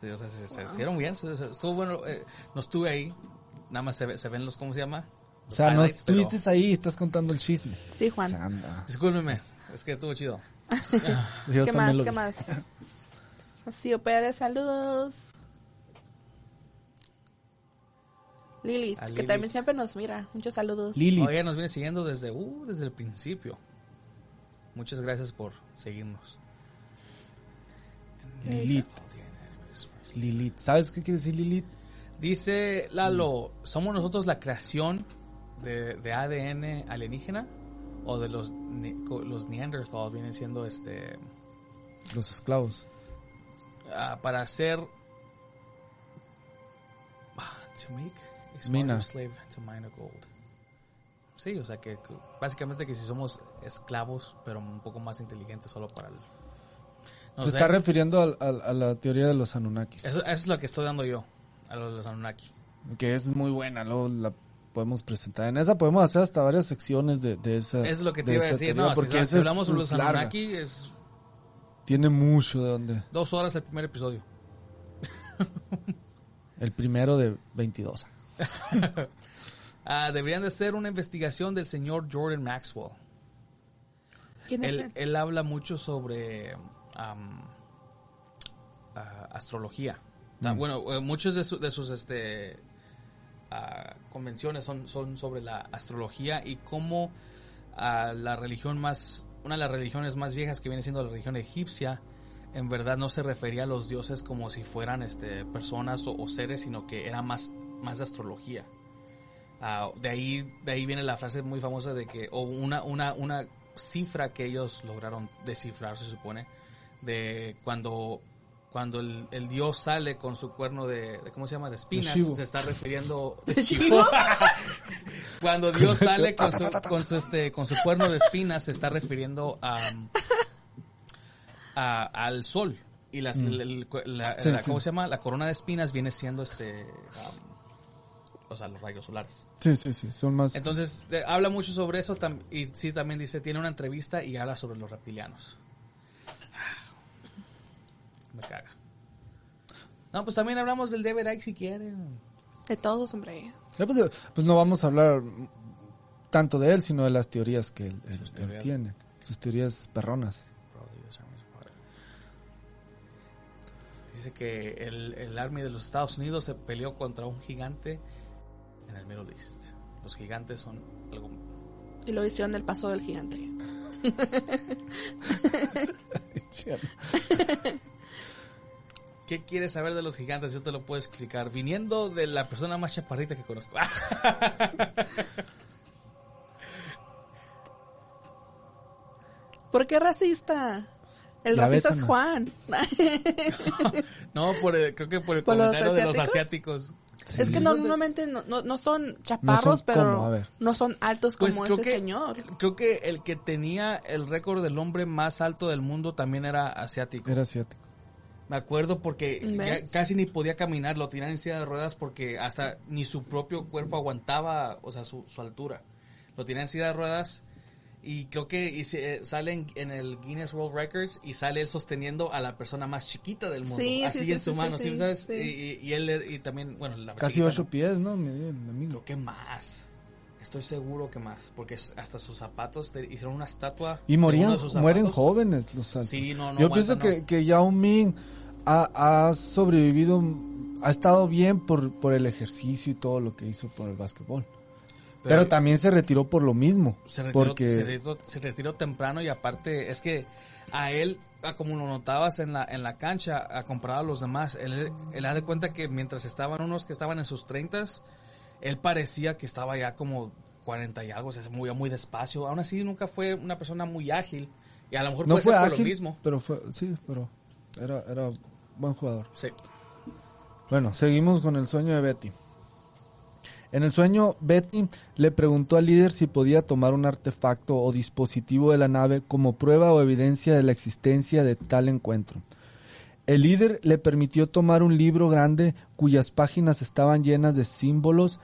sí, o sea, se, se- se hicieron bien. se- se- Estuvo bueno. eh, no estuve ahí. Nada más se, ve- se ven los... ¿Cómo se llama? O sea, no highlights, pero- estuviste ahí y estás contando el chisme. Sí, O Juan. sea, anda. Discúlpeme. Es que estuvo chido. ¿Qué más? ¿Qué vi. más? Rocío Pérez, saludos. Lili, que Lili. también siempre nos mira. Muchos saludos. Lili. Oye, nos viene siguiendo desde, uh, desde el principio. Muchas gracias por seguirnos. Lilith. Lilith. ¿Sabes qué quiere decir Lilith? Dice Lalo, ¿somos nosotros la creación de, de ADN alienígena? ¿O de los, los Neanderthals vienen siendo este Los esclavos. ah, para hacer ah, to make a Mina. slave to mine a gold? Sí, o sea que, que básicamente que si somos esclavos, pero un poco más inteligentes solo para el... No Se sé. está refiriendo al- a la teoría de los Anunnakis. Eso, eso es lo que estoy dando yo a los, los Anunnaki. Que es muy buena, luego la podemos presentar. En esa podemos hacer hasta varias secciones de, de esa. Es lo que te de iba a decir. teoría, No, si, porque si es- hablamos sobre los. Anunnaki, es Tiene mucho de donde. dos horas el primer episodio. El primero de 22. Ah, deberían de ser una investigación del señor Jordan Maxwell. ¿Quién es Él, él? él habla mucho sobre ah, astrología. Ta- Mm. Bueno, eh, muchos de, su- de sus este, convenciones son, son sobre la astrología y cómo ah, la religión más, una de las religiones más viejas que viene siendo la religión egipcia, en verdad no se refería a los dioses como si fueran este, personas o, o seres, sino que era más, más de astrología. Ah, de ahí de ahí viene la frase muy famosa de que o una una una cifra que ellos lograron descifrar se supone de cuando cuando el, el dios sale con su cuerno de, de- cómo se llama de espinas se está refiriendo ¿De chivo. cuando dios sale con su con su este con su cuerno de espinas se está refiriendo a, a- al sol. Y las, el- el- la- Sí, la- sí. cómo se llama la corona de espinas viene siendo este o sea los rayos solares. Sí, sí, sí, son más... entonces, eh, habla mucho sobre eso y sí también dice, tiene una entrevista y habla sobre los reptilianos. Me caga. No, pues también hablamos del David Icke si quieren. De todos, hombre. Pues, pues no vamos a hablar tanto de él, sino de las teorías que él, él- él teorías. tiene. Sus teorías perronas. Dice que el, el Army de los Estados Unidos se peleó contra un gigante en el Middle East. Los gigantes son algo... Y lo hicieron del paso del gigante. ¿Qué quieres saber de los gigantes? Yo te lo puedo explicar. Viniendo de la persona más chaparrita que conozco. ¿Por qué racista? El racista es. Juan. no, por el- creo que por el ¿Por los comentario de los asiáticos? es que no- normalmente no, no, no son chaparros, pero no son altos como Pues creo ese que, señor. creo que el que tenía el récord del hombre más alto del mundo también era asiático. Era asiático. Me acuerdo porque casi ni podía caminar, lo tiraban en silla de ruedas porque hasta ni su propio cuerpo aguantaba, o sea, su, su altura. Lo tenían en silla de ruedas y creo que y se- eh, sale en, en el Guinness World Records y sale él sosteniendo a la persona más chiquita del mundo, Sí, sí, así sí, en sí, su sí, mano, sí, ¿sí, sabes? sí. Y, y- y él y también, bueno, la Casi ocho ¿no? pies, ¿no? Mi, mi amigo. Creo que más. Estoy seguro que más, porque hasta sus zapatos te hicieron una estatua. Y morían, mueren jóvenes los altos. Sí, no, no Yo pienso que, no. que Yao Ming ha, ha sobrevivido, ha estado bien por, por el ejercicio y todo lo que hizo por el básquetbol. Pero, también se retiró por lo mismo. se retiró, porque se, retiró, se retiró temprano y aparte es que a él, a como lo notabas en la, en la cancha, a comparado a los demás, él, él da de cuenta que mientras estaban unos que estaban en sus treintas, él parecía que estaba ya como 40 y algo, o sea, se movía muy despacio. Aún así nunca fue una persona muy ágil y a lo mejor no puede fue ser por ágil, lo mismo. pero fue, sí, pero era, era buen jugador. Sí. Bueno, seguimos con el sueño de Betty. En el sueño, Betty le preguntó al líder si podía tomar un artefacto o dispositivo de la nave como prueba o evidencia de la existencia de tal encuentro. El líder le permitió tomar un libro grande cuyas páginas estaban llenas de símbolos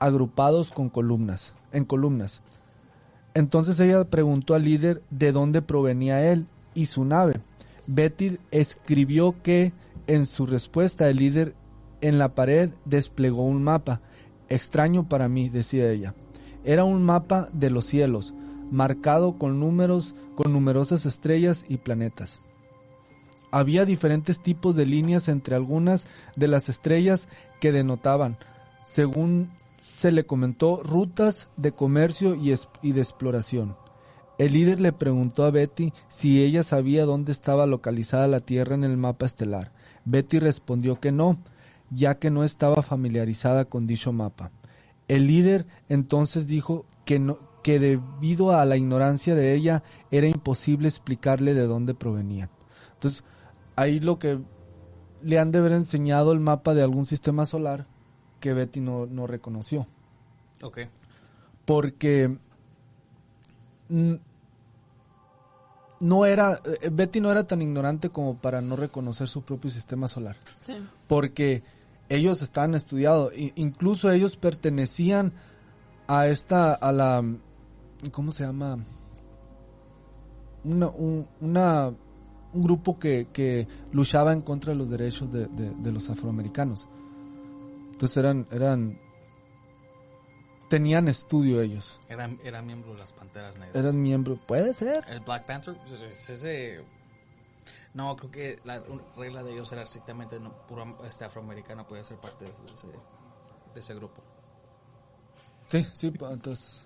agrupados con columnas, en columnas. Entonces ella preguntó al líder de dónde provenía él y su nave. Betty escribió que en su respuesta el líder en la pared desplegó un mapa. Extraño para mí, decía ella. Era un mapa de los cielos, marcado con números, con numerosas estrellas y planetas. Había diferentes tipos de líneas entre algunas de las estrellas que denotaban, según se le comentó, rutas de comercio y, de exploración. El líder le preguntó a Betty si ella sabía dónde estaba localizada la Tierra en el mapa estelar. Betty respondió que no, ya que no estaba familiarizada con dicho mapa. El líder entonces dijo que no que debido a la ignorancia de ella era imposible explicarle de dónde provenía. Entonces, ahí lo que le han de haber enseñado el mapa de algún sistema solar que Betty no, no reconoció Ok. porque no era eh, Betty no era tan ignorante como para no reconocer su propio sistema solar Sí. porque ellos estaban estudiados incluso ellos pertenecían a esta a la cómo se llama una un, una- un grupo que, que luchaba en contra de los derechos de, de- de los afroamericanos entonces eran eran tenían estudio ellos. Era, era miembro de las Panteras Negras. Eran miembros, puede ser. El Black Panther, pues, es ese... No, creo que la regla de ellos era estrictamente no, puro este afroamericano podía ser parte de ese, de ese grupo. Sí, sí, pues, entonces.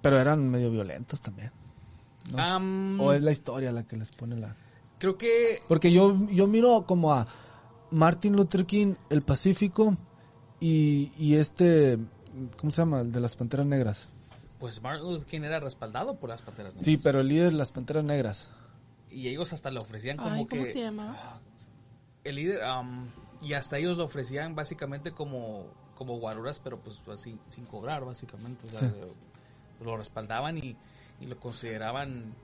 Pero eran medio violentos también. O es la historia la que les pone la. Creo que Porque yo, yo miro como a Martin Luther King, el Pacífico, y, y este. ¿Cómo se llama? El de las Panteras Negras. pues Martin Luther King era respaldado por las Panteras Negras. Sí, pero el líder de las Panteras Negras. Y ellos hasta le ofrecían como Ay, ¿cómo que... se llamaba? El líder... am, y hasta ellos lo ofrecían básicamente como, como guaruras, pero pues así, sin cobrar básicamente. O sea, Sí. lo respaldaban y, y lo consideraban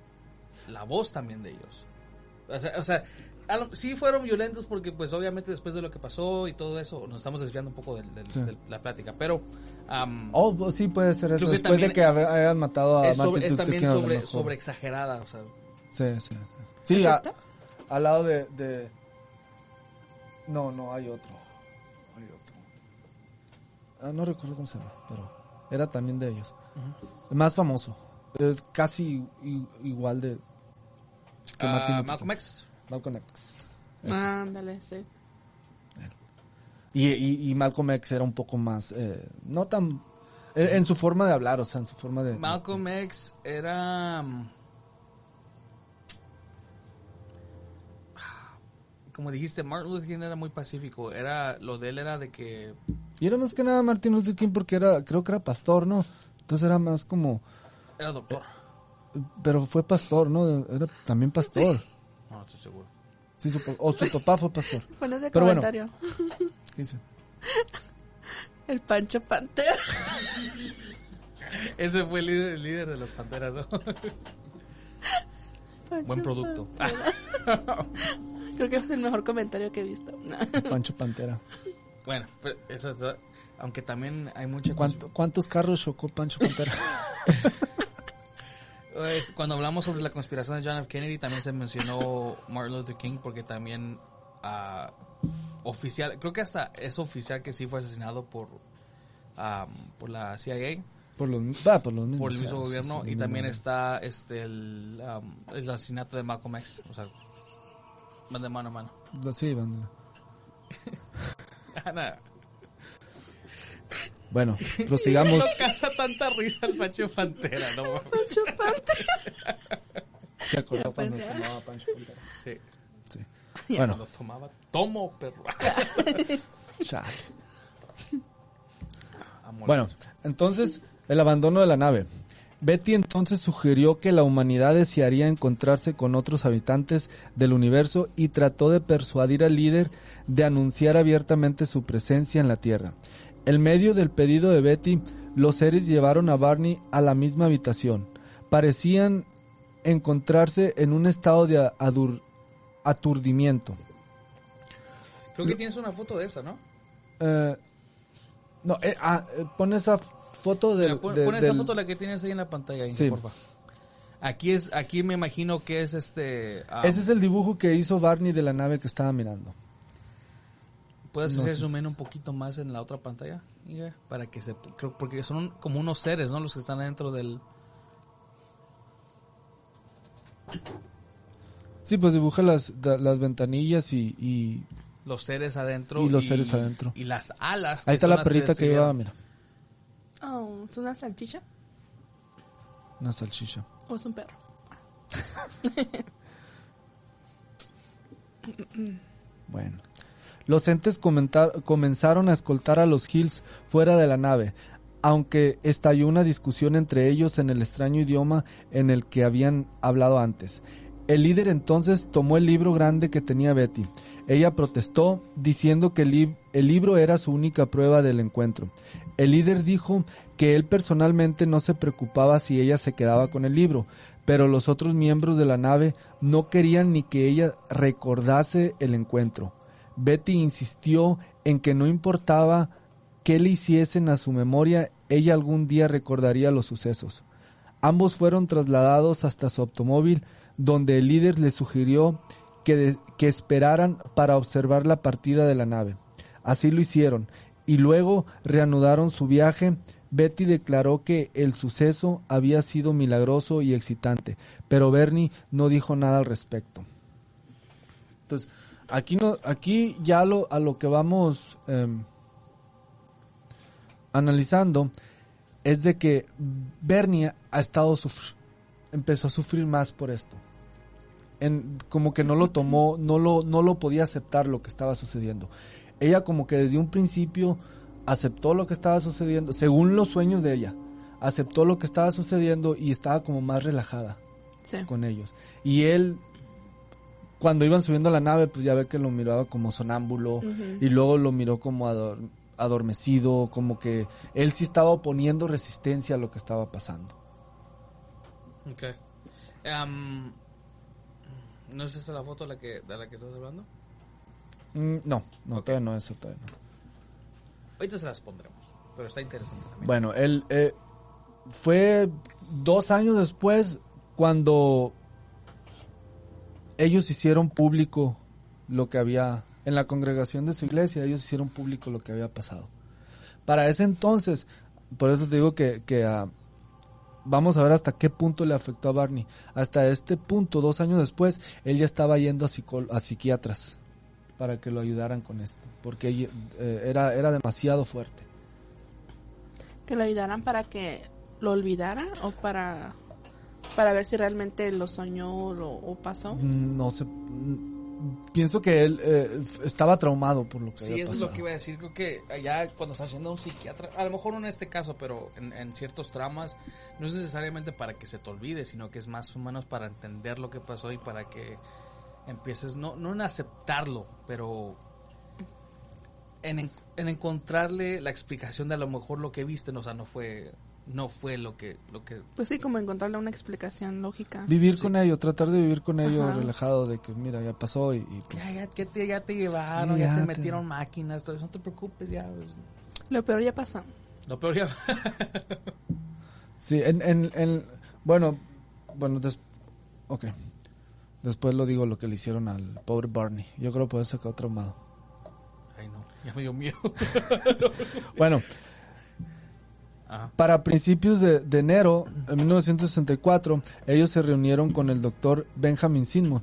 la voz también de ellos. O sea, o sea, lo- sí fueron violentos porque pues obviamente después de lo que pasó y todo eso, nos estamos desviando un poco Sí. de la plática, pero... am, Oh, pues sí puede ser eso. Después de que hayan matado a es, Martin sobre- es Luther también sobre, exagerada, o sea... Sí, sí. sí. Sí, al lado de, de- No, no, hay otro. Hay otro. Ah, no recuerdo cómo se llama, pero era también de ellos. El más famoso. Casi igual de... que Martin Luther Malcolm. X. Malcolm X. Ándale, sí. Y, y, y Malcolm X era un poco más... eh, no tan... eh, En su forma de hablar, o sea, en su forma de... Malcolm X era. mm, Como dijiste, Martin Luther King era muy pacífico. Era, lo de él era de que. Y era más que nada Martin Luther King porque era... Creo que era pastor, ¿no? Entonces era más como... Era doctor. Pero fue pastor, ¿no? Era también pastor. No, no estoy seguro. Sí, su o su papá fue pastor. Pon ese Pero bueno. comentario. ¿Qué dice? El Pancho Pantera. Ese fue el líder, el líder de las panteras. ¿no? Pancho Buen producto. Pantera. Creo que es el mejor comentario que he visto. Pancho Pantera. bueno, pues, esa es- aunque también hay mucha. ¿Cuánto- ¿Cuántos carros chocó Pancho Pantera? Cuando hablamos sobre la conspiración de John F. Kennedy, también se mencionó Martin Luther King porque también ah, oficial, creo que hasta es oficial que sí fue asesinado por ah, por la CIA, por los, ah, por los mismos. por el mismo gobierno sí, y también está este el, el asesinato de Malcolm X, o sea, van de mano a mano. Sí, van- Nada. Bueno, prosigamos. No causa tanta risa el Pancho Pantera, ¿no? Pancho Pantera. Se acordó Ya cuando tomaba Pancho Pantera. Sí. Sí. Cuando Bueno, tomaba, tomo, perro. chale. Amor. Bueno, entonces, el abandono de la nave. Betty entonces sugirió que la humanidad desearía encontrarse con otros habitantes del universo y trató de persuadir al líder de anunciar abiertamente su presencia en la Tierra. En medio del pedido de Betty, los seres llevaron a Barney a la misma habitación. Parecían encontrarse en un estado de aturdimiento. Creo que tienes una foto de esa, ¿no? Eh, no, eh, ah, eh, pon esa foto del... Mira, pon, de- pon esa del- foto la que tienes ahí en la pantalla, Inge, Sí. porfa. Aquí es, aquí me imagino que es este. ah, Ese es el dibujo que hizo Barney de la nave que estaba mirando. ¿Puedes hacer zoom in un poquito más en la otra pantalla? Para que se, creo, porque son un- como unos seres, ¿no? Los que están dentro del. Sí, pues dibuja las, da- las ventanillas y, y Los seres adentro. Y los seres adentro. Y las alas. ahí está la perrita que llevaba, describieron. mira, Oh, ¿es una salchicha una salchicha. o es un perro? Bueno. Los entes comenzaron a escoltar a los Hills fuera de la nave, aunque estalló una discusión entre ellos en el extraño idioma en el que habían hablado antes. El líder entonces tomó el libro grande que tenía Betty. Ella protestó diciendo que el, el libro era su única prueba del encuentro. El líder dijo que él personalmente no se preocupaba si ella se quedaba con el libro, pero los otros miembros de la nave no querían ni que ella recordase el encuentro. Betty insistió en que no importaba qué le hiciesen a su memoria, ella algún día recordaría los sucesos. Ambos fueron trasladados hasta su automóvil, donde el líder les sugirió que esperaran para observar la partida de la nave. Así lo hicieron, y luego reanudaron su viaje, Betty declaró que el suceso había sido milagroso y excitante, pero Bernie no dijo nada al respecto. Entonces, aquí no, aquí ya lo, a lo que vamos em, analizando es de que Bernie ha estado empezó a sufrir más por esto. En, como que no lo tomó, no lo, no lo podía aceptar lo que estaba sucediendo. Ella como que desde un principio aceptó lo que estaba sucediendo, según los sueños de ella, aceptó lo que estaba sucediendo y estaba como más relajada Sí. con ellos. Y él, cuando iban subiendo a la nave, pues ya ve que lo miraba como sonámbulo y luego lo miró como ador- adormecido, como que él sí estaba oponiendo resistencia a lo que estaba pasando. Ok. Am, ¿No es esa la foto la que, de la que estás hablando? Mm, no, no, Ok. todavía no, eso todavía no. Ahorita se las pondremos. Pero está interesante también. Bueno, él eh, fue dos años después cuando ellos hicieron público lo que había en la congregación de su iglesia, ellos hicieron público lo que había pasado. Para ese entonces, por eso te digo que, que, ah, vamos a ver hasta qué punto le afectó a Barney. Hasta este punto, dos años después, él ya estaba yendo a, a psiquiatras para que lo ayudaran con esto, porque eh, era demasiado fuerte. Que lo ayudaran para que lo olvidara o para para ver si realmente lo soñó o, lo- o pasó. No sé. mm, Pienso que él eh, estaba traumado por lo que Sí, había eso es lo que iba a decir. Creo que allá cuando estás haciendo un psiquiatra, a lo mejor no en este caso, pero en, en ciertos traumas, no es necesariamente para que se te olvide, sino que es más o menos para entender lo que pasó y para que empieces, no, no en aceptarlo, pero en, en- en encontrarle la explicación de a lo mejor lo que viste, no, o sea, no fue, no fue lo que, lo que Pues sí, como encontrarle una explicación lógica. Vivir Sí. con ello, tratar de vivir con ello Ajá. relajado, de que mira, ya pasó y, y, pues, ya, ya, que te, ya te llevaron, Sí, ya, ya te te- metieron máquinas, todo no te preocupes, ya. pues. Lo peor ya pasó. Lo peor ya. Sí, en, en, en- bueno, bueno, des- ok. Después lo digo lo que le hicieron al pobre Barney. Yo creo que por eso quedó traumado. Ay, no, ya me dio miedo. Bueno, Ajá. para principios de, de enero de 1964, ellos se reunieron con el doctor Benjamin Simon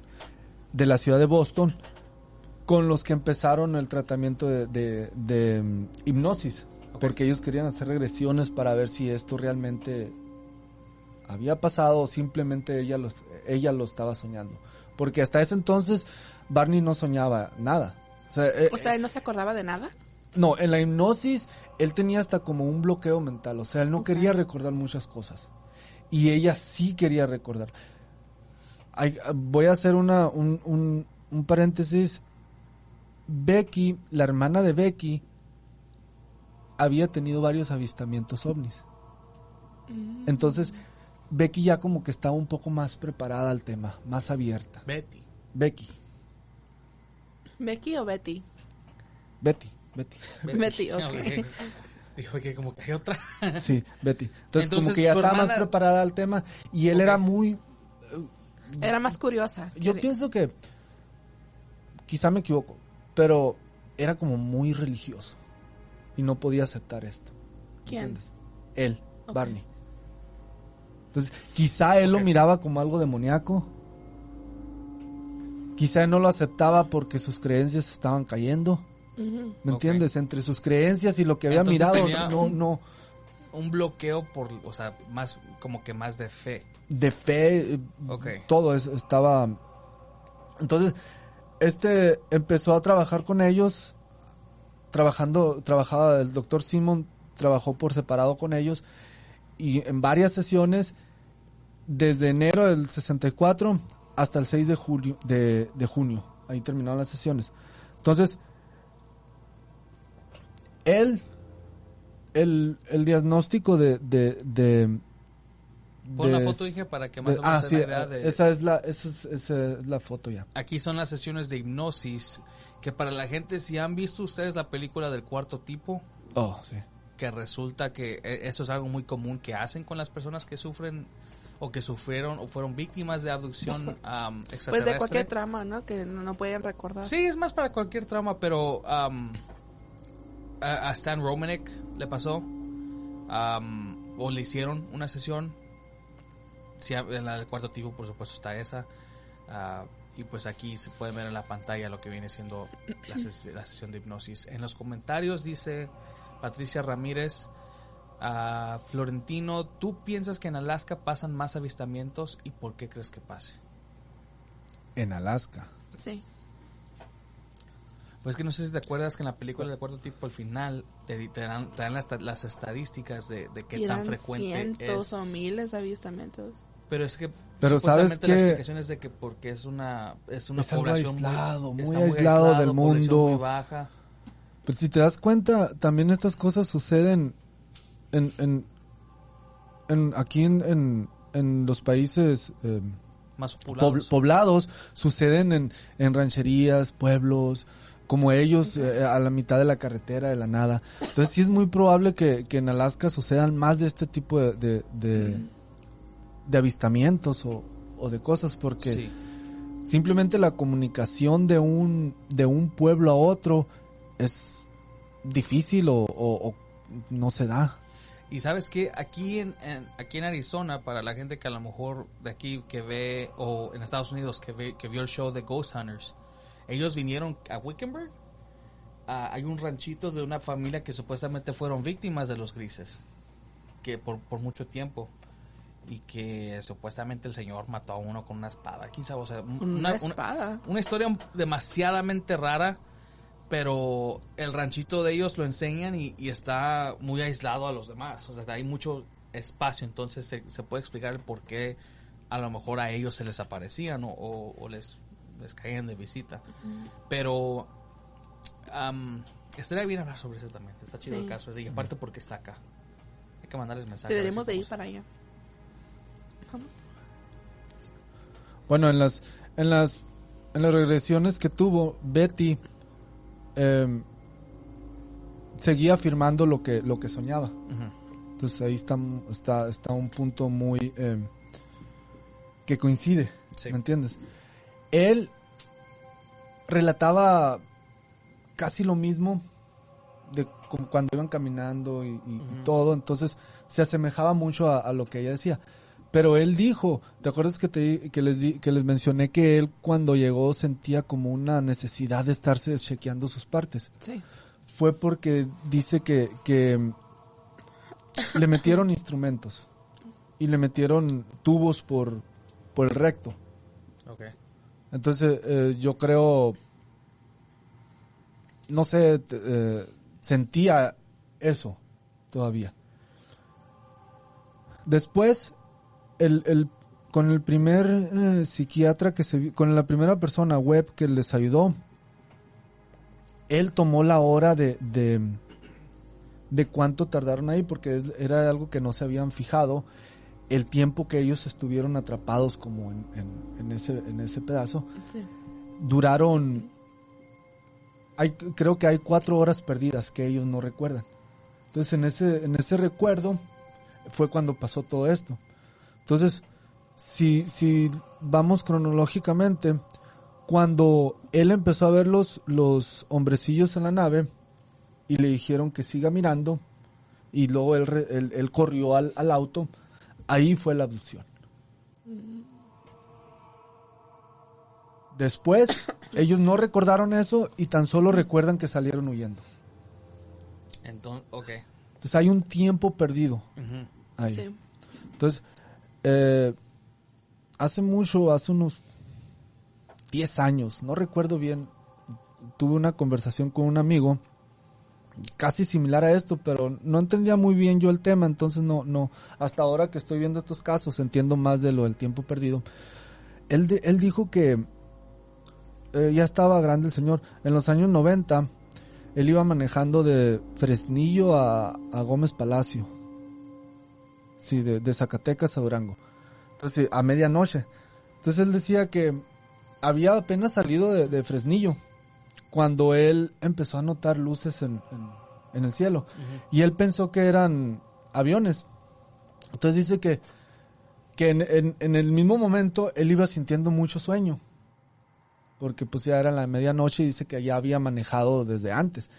de la ciudad de Boston, con los que empezaron el tratamiento de, de- de, mm, hipnosis, Ok. porque ellos querían hacer regresiones para ver si esto realmente había pasado o simplemente ella lo, ella lo estaba soñando. Porque hasta ese entonces Barney no soñaba nada. O sea, eh, O sea, ¿él no se acordaba de nada? no, en la hipnosis él tenía hasta como un bloqueo mental, o sea, él no quería recordar muchas cosas. Y ella sí quería recordar. Hay- voy a hacer una, un, un- un paréntesis. Becky, la hermana de Becky, había tenido varios avistamientos ovnis. Mm. Entonces, Becky ya como que estaba un poco más preparada al tema, más abierta. Betty. Becky, ¿Becky o Betty? Betty, Betty. Betty, ok. Dijo que como que hay otra. Sí, Betty. Entonces, como que ya estaba más preparada al tema y él era muy... Era más curiosa. Yo Quería- pienso que, quizá me equivoco, pero era como muy religioso y no podía aceptar esto. ¿Quién? ¿entiendes? Él. Barney. Entonces, quizá él lo miraba como algo demoníaco. Quizá él no lo aceptaba porque sus creencias estaban cayendo. ¿Me entiendes? Entre sus creencias y lo que había Entonces mirado, tenía no, un- no, Un bloqueo por, o sea, más, como que más de fe. de fe, eh, Ok. todo eso estaba. Entonces, este empezó a trabajar con ellos, trabajando, trabajaba el doctor Simon, trabajó por separado con ellos y en varias sesiones, desde enero del 64 hasta el 6 de julio, de, de junio, ahí terminaron las sesiones. Entonces, él, el, el diagnóstico de, de, de Pon la de- foto, dije, para que más de- o menos ah, se sí, dé la idea de... esa es la, esa es, esa es la foto ya. Aquí son las sesiones de hipnosis, que para la gente, si han visto ustedes la película del cuarto tipo, Oh, sí. que resulta que eh, eso es algo muy común que hacen con las personas que sufren o que sufrieron o fueron víctimas de abducción am, extraterrestre. Pues de cualquier trama, ¿no? Que no, no pueden recordar. Sí, es más para cualquier trauma, pero am, a, a Stan Romanek le pasó. o le hicieron una sesión. Sí, en la del cuarto tipo, por supuesto, está esa. Ah, y pues aquí se puede ver en la pantalla lo que viene siendo la, ses- la sesión de hipnosis. En los comentarios dice Patricia Ramírez. ah, Florentino, ¿tú piensas que en Alaska pasan más avistamientos y por qué crees que pase? En Alaska. Sí. Pues que no sé si te acuerdas que en la película del cuarto tipo al final te, te dan, te dan las, las estadísticas de, de qué y tan frecuente cientos es. o miles de avistamientos. Pero es que Pero ¿sabes supuestamente la qué? explicación es de que porque es una es una Es población aislado, muy está aislado del población mundo. muy baja. Pero si te das cuenta, también estas cosas suceden en, en, en- aquí en, en, en los países eh, más pobl- poblados. poblados, suceden en, en rancherías, pueblos, como ellos, eh, a la mitad de la carretera, de la nada. Entonces sí es muy probable que, que en Alaska sucedan más de este tipo de, de, de- de avistamientos o, o de cosas, porque Sí. simplemente la comunicación de un de un pueblo a otro es difícil o, o- o no se da Y sabes que aquí en, en- aquí en Arizona, para la gente que a lo mejor de aquí que ve, o en Estados Unidos que ve, que vio el show de Ghost Hunters, ellos vinieron a Wickenburg. Ah, hay un ranchito de una familia que supuestamente fueron víctimas de los grises, que por, por mucho tiempo. Y que supuestamente el señor mató a uno con una espada, quizá, o sea, una, espada. una historia demasiadamente rara, pero el ranchito de ellos lo enseñan y, y está muy aislado a los demás. O sea, hay mucho espacio, entonces se, se puede explicar el por qué a lo mejor a ellos se les aparecían o, o- o les, les caían de visita. Pero am, estaría bien hablar sobre eso también. Está chido Sí. el caso y aparte porque está acá. Hay que mandarles mensajes. Ver de ir para allá. Vamos. bueno en las en las en las regresiones que tuvo Betty em, seguía afirmando lo que lo que soñaba entonces ahí está está está un punto muy em, que coincide Sí. ¿me entiendes? Él relataba casi lo mismo de como cuando iban caminando y, y- y Ujú. todo, entonces se asemejaba mucho a, a lo que ella decía. Pero él dijo, ¿te acuerdas que, te, que, les di- que les mencioné que él cuando llegó sentía como una necesidad de estarse chequeando sus partes? Sí. Fue porque dice que, que le metieron instrumentos y le metieron tubos por, por el recto. Ok. Entonces, eh, yo creo, no sé, eh, sentía eso todavía. Después, el, el- con el primer eh, psiquiatra que se con la primera persona web que les ayudó, él tomó la hora de, de, cuánto tardaron ahí, porque era algo que no se habían fijado, el tiempo que ellos estuvieron atrapados como en, en- en ese, en ese pedazo Sí. duraron hay creo que hay cuatro horas perdidas que ellos no recuerdan entonces en ese en ese recuerdo fue cuando pasó todo esto entonces si si vamos cronológicamente cuando él empezó a ver los los hombrecillos en la nave y le dijeron que siga mirando y luego él, él, él corrió al, al auto ahí fue la abducción Después, ellos no recordaron eso y tan solo recuerdan que salieron huyendo. Entonces, ok. Entonces hay un tiempo perdido ahí. Sí. Entonces, eh, hace mucho, hace unos 10 años, no recuerdo bien, tuve una conversación con un amigo casi similar a esto, pero no entendía muy bien yo el tema, entonces no, no, hasta ahora que estoy viendo estos casos entiendo más de lo del tiempo perdido. Él, él dijo que eh, ya estaba grande el señor, en los años 90, él iba manejando de Fresnillo a, a Gómez Palacio. Sí, de, de Zacatecas a Durango. Entonces, a medianoche. Entonces él decía que había apenas salido de Fresnillo cuando él empezó a notar luces en, en- en el cielo. Y él pensó que eran aviones. Entonces dice que, que en, en- el mismo momento él iba sintiendo mucho sueño. porque pues ya era la medianoche y dice que ya había manejado desde antes.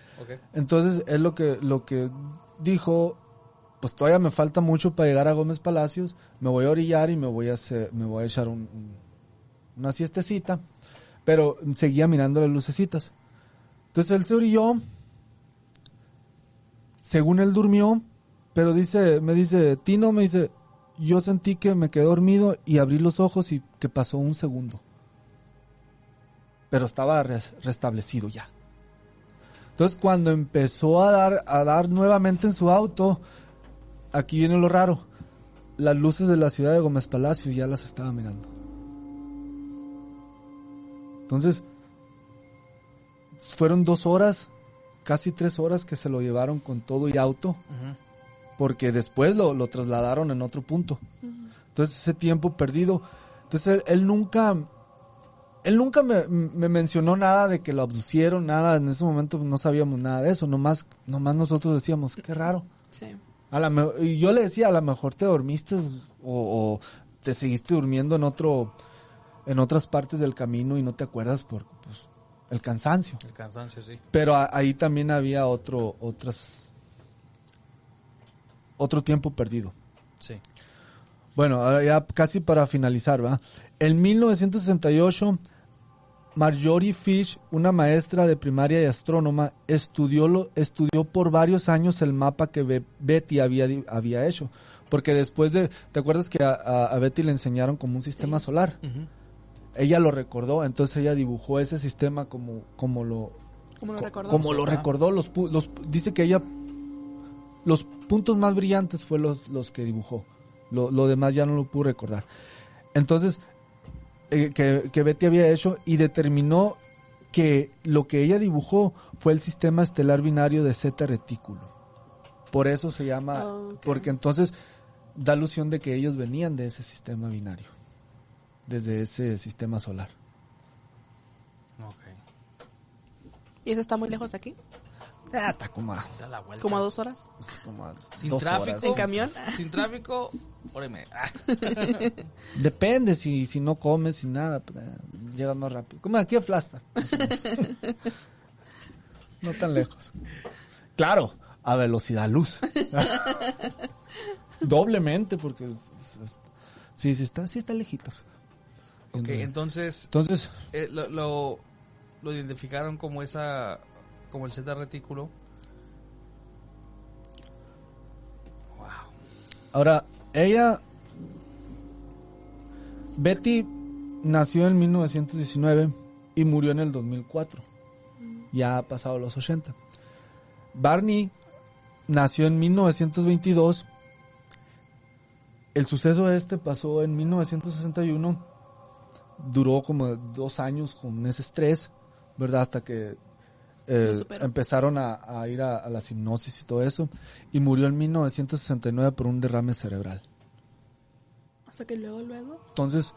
Entonces, él lo que, lo que dijo, pues todavía me falta mucho para llegar a Gómez Palacios, me voy a orillar y me voy a, hacer- me voy a echar un- un- una siestecita, pero seguía mirando las lucecitas. Entonces él se orilló, según él durmió, pero dice, me dice, Tino, me dice, yo sentí que me quedé dormido y abrí los ojos y que pasó un segundo. Pero estaba res- restablecido ya. Entonces cuando empezó a dar, a dar nuevamente en su auto, aquí viene lo raro. Las luces de la ciudad de Gómez Palacio ya las estaba mirando. Entonces, fueron dos horas, casi tres horas que se lo llevaron con todo y auto, porque después lo, lo trasladaron en otro punto. Entonces ese tiempo perdido. Entonces él, él nunca, él nunca me, me mencionó nada de que lo abducieron, nada. En ese momento no sabíamos nada de eso. Nomás, nomás nosotros decíamos, qué raro. Sí. A la me- y yo le decía, a lo mejor te dormiste o, o te seguiste durmiendo en otro, en otras partes del camino y no te acuerdas por pues, el cansancio. El cansancio, sí. Pero a- ahí también había otro, otras, otro tiempo perdido. Sí. Bueno, ahora ya casi para finalizar, ¿va? En 1968, Marjorie Fish, una maestra de primaria y astrónoma, estudió, lo, estudió por varios años el mapa que Be- Betty había, había hecho. Porque después de, ¿te acuerdas que a, Betty le enseñaron como un sistema Sí. solar? Ella lo recordó, entonces ella dibujó ese sistema como, como lo, Como lo co- recordó. como lo recordó. Los, los, dice que ella, los puntos más brillantes fue los, los que dibujó. Lo, lo demás ya no lo pudo recordar. Entonces, eh, que, que Betty había hecho y determinó que lo que ella dibujó fue el sistema estelar binario de Zeta Retículo. Por eso se llama, Ok. porque entonces da alusión de que ellos venían de ese sistema binario, desde ese sistema solar. Ok. ¿Y eso está muy lejos de aquí? Ah, está como a, Da la vuelta. ¿Como a dos horas? como a Sin dos tráfico. horas. ¿En camión? Sin tráfico, media. Ah, Depende, si, si no comes, si nada, pues, llegas más rápido. Como aquí a Flasta. no tan lejos. Claro, a velocidad luz. Doblemente, porque es- es- es- sí, sí está, sí está lejitos. Ok, entonces Entonces, eh, lo, lo, lo identificaron como esa, como el Z retículo. ahora, ella, Betty nació en 1919 y murió en el 2004. Ya ha pasado los 80. Barney nació en 1922. El suceso este pasó en 1961. Duró como dos años con ese estrés, ¿verdad? Hasta que eh, empezaron a, a ir a, a la hipnosis y todo eso. Y murió en 1969 por un derrame cerebral. O sea que luego, luego. Entonces,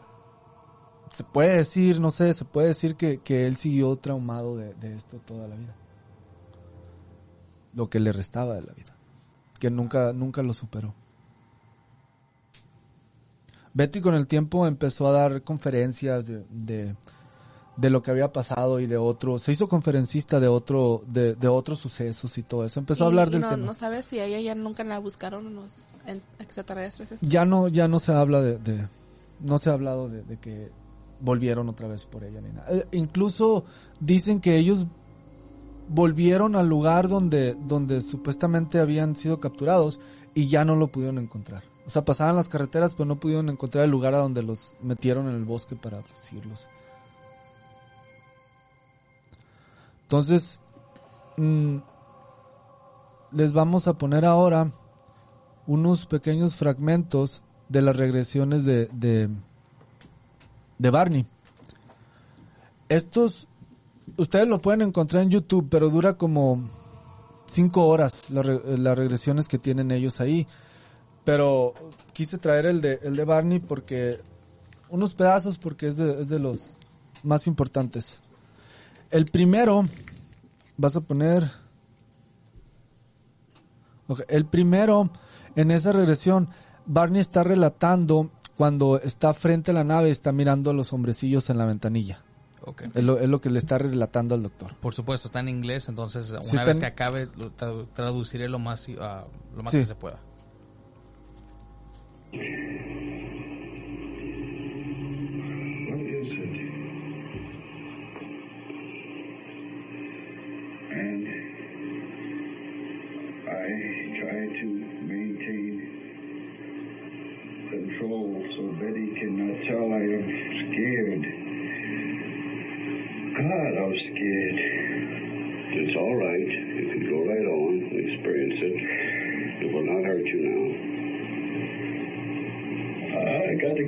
se puede decir, no sé, se puede decir que, que él siguió traumado de, de esto toda la vida. Lo que le restaba de la vida. Que nunca, nunca lo superó. Betty con el tiempo empezó a dar conferencias de, de, de lo que había pasado y de otro, se hizo conferencista de otro, de, de otros sucesos y todo eso. Empezó a hablar y del no, tema. no sabes si a ella ya nunca la buscaron los extraterrestres. estos? Ya no, ya no se habla de, de- no se ha hablado de, de que volvieron otra vez por ella ni nada. Eh, incluso dicen que ellos volvieron al lugar donde, donde supuestamente habían sido capturados y ya no lo pudieron encontrar. O sea, pasaban las carreteras, pero no pudieron encontrar el lugar a donde los metieron en el bosque para abducirlos. Entonces, mm, les vamos a poner ahora unos pequeños fragmentos de las regresiones de, de, Barney. Estos, ustedes lo pueden encontrar en YouTube, pero dura como cinco horas las, re- las regresiones que tienen ellos ahí. Pero quise traer el de, el de Barney porque, unos pedazos porque es de, es de los más importantes. El primero, vas a poner, el primero, en esa regresión, Barney está relatando cuando está frente a la nave y está mirando a los hombrecillos en la ventanilla. Ok. Es lo, es lo que le está relatando al doctor. Por supuesto, está en inglés, entonces una vez en- que acabe traduciré lo más, ah, lo más Sí. que se pueda. What is it? And I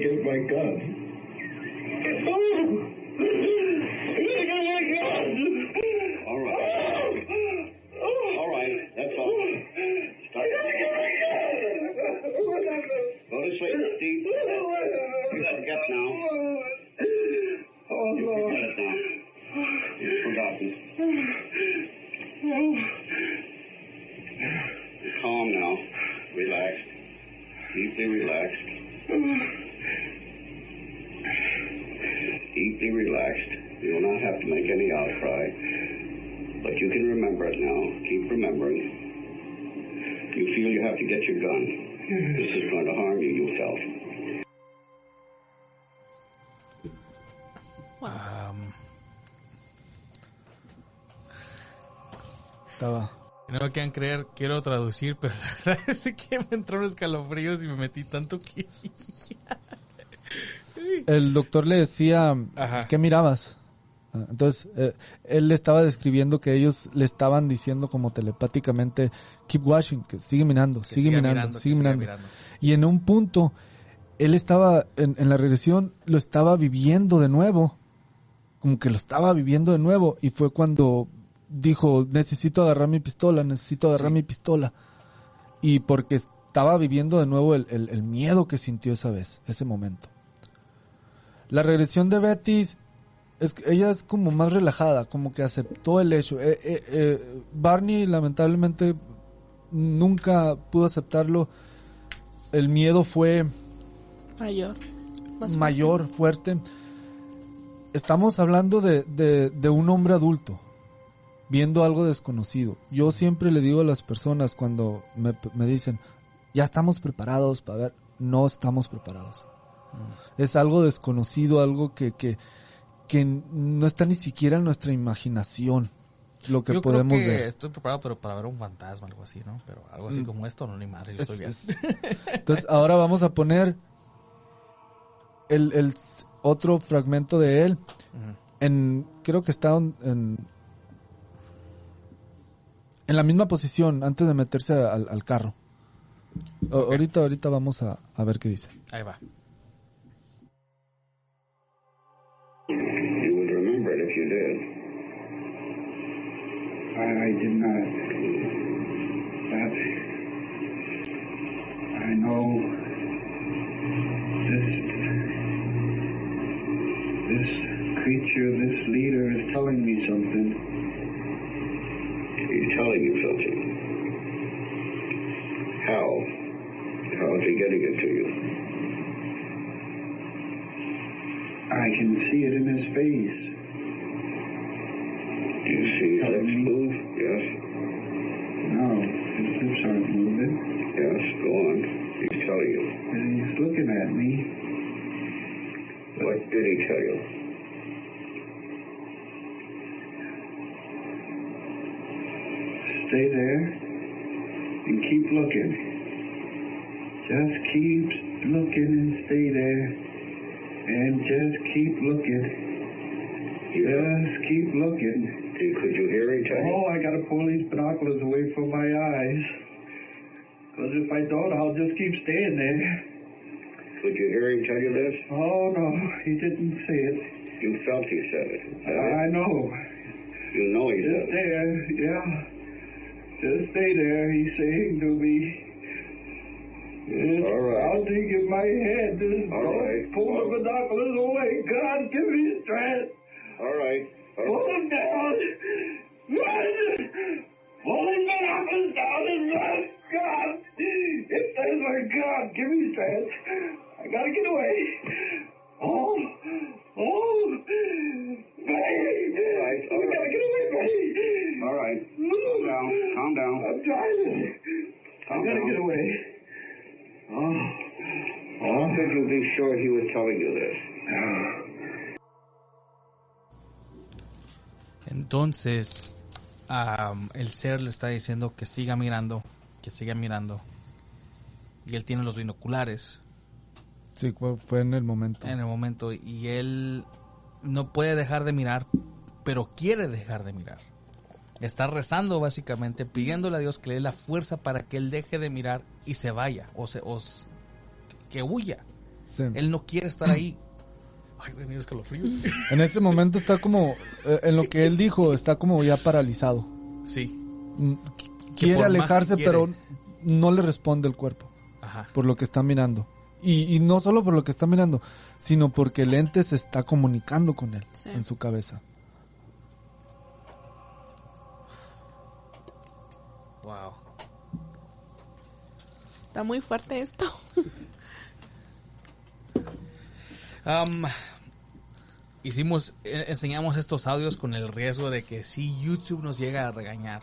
You've forgotten. Now. You're calm now. Relaxed. Deeply relaxed. Deeply relaxed. You will not have to make any outcry. But you can remember it now. Keep remembering. You feel you have to get your gun. Mm-hmm. This is going to harm you, yourself. felt. Am, Estaba. no me quieran creer, quiero traducir, pero la verdad es que me entraron escalofríos y me metí tanto que... El doctor le decía, Ajá. ¿qué mirabas? Ah, Entonces, eh, él le estaba describiendo que ellos le estaban diciendo como telepáticamente, keep watching, que sigue mirando, que sigue mirando, sigue mirando. Y en un punto, él estaba, en, en la regresión, lo estaba viviendo de nuevo, como que lo estaba viviendo de nuevo, y fue cuando dijo, necesito agarrar mi pistola, necesito agarrar Sí. mi pistola. Y porque estaba viviendo de nuevo el, el- el miedo que sintió esa vez, ese momento. La regresión de es, que ella es como más relajada, como que aceptó el hecho. Eh, eh, eh, Barney lamentablemente nunca pudo aceptarlo. El miedo fue Mayor. Más mayor, fuerte. Estamos hablando de, de- de un hombre adulto viendo algo desconocido. Yo siempre le digo a las personas cuando me, me dicen, ya estamos preparados para ver, no estamos preparados. Es algo desconocido, algo que, que, que no está ni siquiera en nuestra imaginación lo que Yo podemos creo que ver. estoy preparado pero para ver un fantasma, algo así, ¿no? Pero algo así Mm. como esto, no, ni madre, yo Es- estoy bien. es- Entonces ahora vamos a poner el, el otro fragmento de él. En, creo que está en, en, la misma posición antes de meterse al, al carro. O-. Ahorita, ahorita vamos a, a ver qué dice. Ahí va. I, I did not. That I know this this creature, this leader is telling me something. He's telling you something. How? How is he getting it to you? I can see it in his face. Do you see his looking at me. What did he tell you? Stay there and keep looking. Just keep looking and stay there. And just keep looking. Just keep looking. Could you hear tell you? Oh, I gotta pull these binoculars away from my eyes. Because if I don't, I'll just keep staying there. Could you hear him tell you this? Oh, no, he didn't say it. You felt he said it. I know. You know he Just said it. Just stay there, yeah. Just stay there, he's saying to me. Yes, All right. I'll dig in my head. Just All right. pull the binoculars away. God, give me strength. All right. All Pull right. them down. Run! Pull the binoculars down and run. God, if there's my God, give me strength. I gotta get away. Oh, oh, Home. We gotta get away. All. Calm down. Calm down. I'm driving. Calm get away. Oh. Oh. Think you'll be sure he was telling you this. Entonces, um, el ser le está diciendo que siga mirando, que siga mirando. Y él tiene los binoculares Sí, fue, en el momento. en el momento y él no puede dejar de mirar, pero quiere dejar de mirar. Está rezando básicamente, pidiéndole a Dios que le dé la fuerza para que él deje de mirar y se vaya, o, se, o que huya. Sí. Él no quiere estar ahí. Ay, güey, mira escalofríos. En ese momento está como, eh, en lo que él dijo, está como ya paralizado. Sí, Mm, qu- Quiere alejarse, quiere. pero no le responde el cuerpo ajá. por lo que está mirando. Y, y no solo por lo que está mirando, sino porque el ente se está comunicando con él Sí. en su cabeza. Wow. Está muy fuerte esto. Am, hicimos, eh, enseñamos estos audios con el riesgo de que si YouTube nos llega a regañar.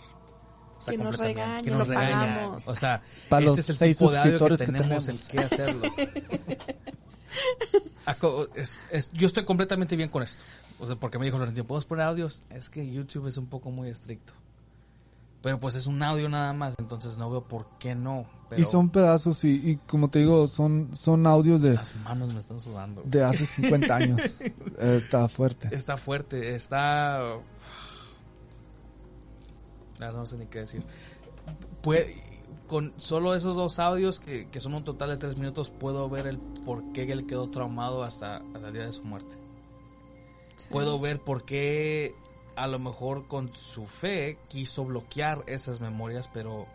O Que nos completamente, regañe, que nos lo regaña. pagamos. O sea, Para este los es el seis tipo de audio que suscriptores que tenemos, tenemos. el que hacerlo. Aco- es- es- yo estoy completamente bien con esto. O sea, porque me dijo Florentino, ¿puedes poner audios? Es que YouTube es un poco muy estricto. Pero pues es un audio nada más, entonces no veo por qué no. Pero Y son pedazos y, y como te digo, son, son audios de, las manos me están sudando. de hace 50 años. Eh, está fuerte. Está fuerte, está... Ah, no sé ni qué decir. Puede, con solo esos dos audios, que, que son un total de tres minutos, puedo ver el por qué él quedó traumado hasta, hasta el día de su muerte. Puedo ver por qué a lo mejor con su fe quiso bloquear esas memorias, pero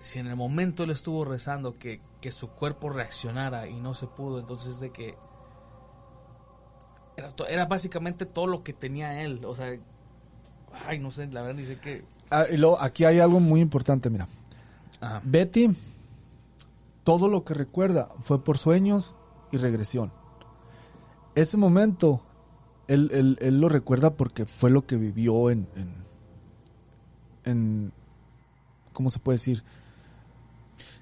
si en el momento él estuvo rezando que, que su cuerpo reaccionara y no se pudo, entonces de que era, era básicamente todo lo que tenía él, o sea, ay, no sé, la verdad dice que... Ah, y luego, aquí hay algo muy importante, mira. Ajá. Betty, todo lo que recuerda fue por sueños y regresión. Ese momento, él, él- él lo recuerda porque fue lo que vivió en, en, en- ¿cómo se puede decir?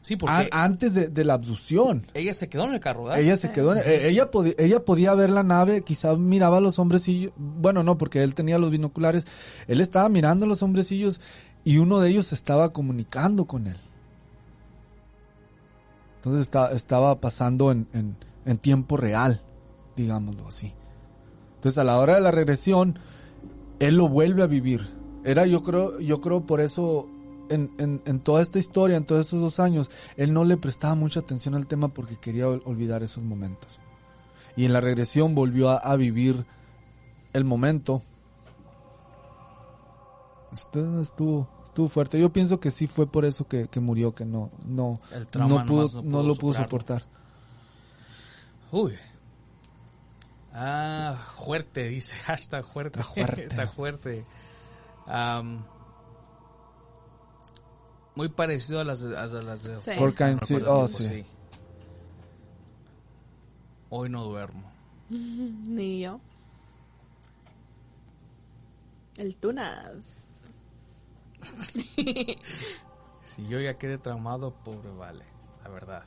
Sí, porque A- antes de, de la abducción. ella se quedó en el carro, ¿verdad? Ella se quedó, en- eh, ella, podía, ella podía ver la nave, quizá miraba a los hombrecillos, bueno, no, porque él tenía los binoculares, él estaba mirando a los hombrecillos y uno de ellos estaba comunicando con él. Entonces está- estaba pasando en, en- en tiempo real, digámoslo así. Entonces a la hora de la regresión, él lo vuelve a vivir. Era, yo creo, yo creo por eso, en, en- en toda esta historia, en todos estos dos años, él no le prestaba mucha atención al tema porque quería ol- olvidar esos momentos. Y en la regresión volvió a, a vivir el momento. Esto estuvo, estuvo fuerte. Yo pienso que sí fue por eso que, que murió, que no, no, El no, pudo, no lo pudo soportar. Uy. Ah, fuerte, dice. Hashtag fuerte. Está fuerte. Está fuerte. Muy parecido a las, de- a las de... Sí. Oh, sí. Hoy no duermo. Ni yo. El Tunas. Si yo ya quedé traumado, pobre vale, la verdad.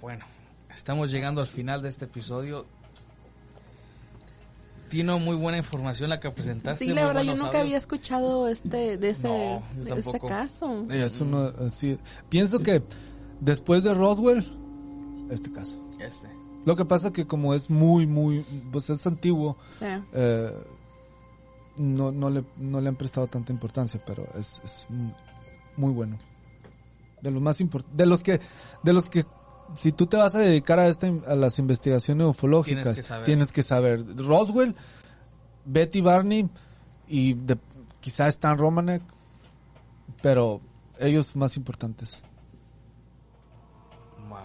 Bueno, estamos llegando al final de este episodio. Tiene muy buena información la que presentaste. Sí, la verdad, yo nunca había escuchado este de ese, No, de ese caso. Es uno, así- Pienso que después de Roswell, este caso. Este. Lo que pasa que como es muy, muy, pues es antiguo, Sí. eh, no, no, le, no le han prestado tanta importancia, pero es, es mu- muy bueno. De los más importantes, de los que, de los que, si tú te vas a dedicar a esta, a las investigaciones ufológicas, Tienes que saber. tienes que saber. Roswell, Betty Barney y de, quizá Stan Romanek, pero ellos más importantes. Wow.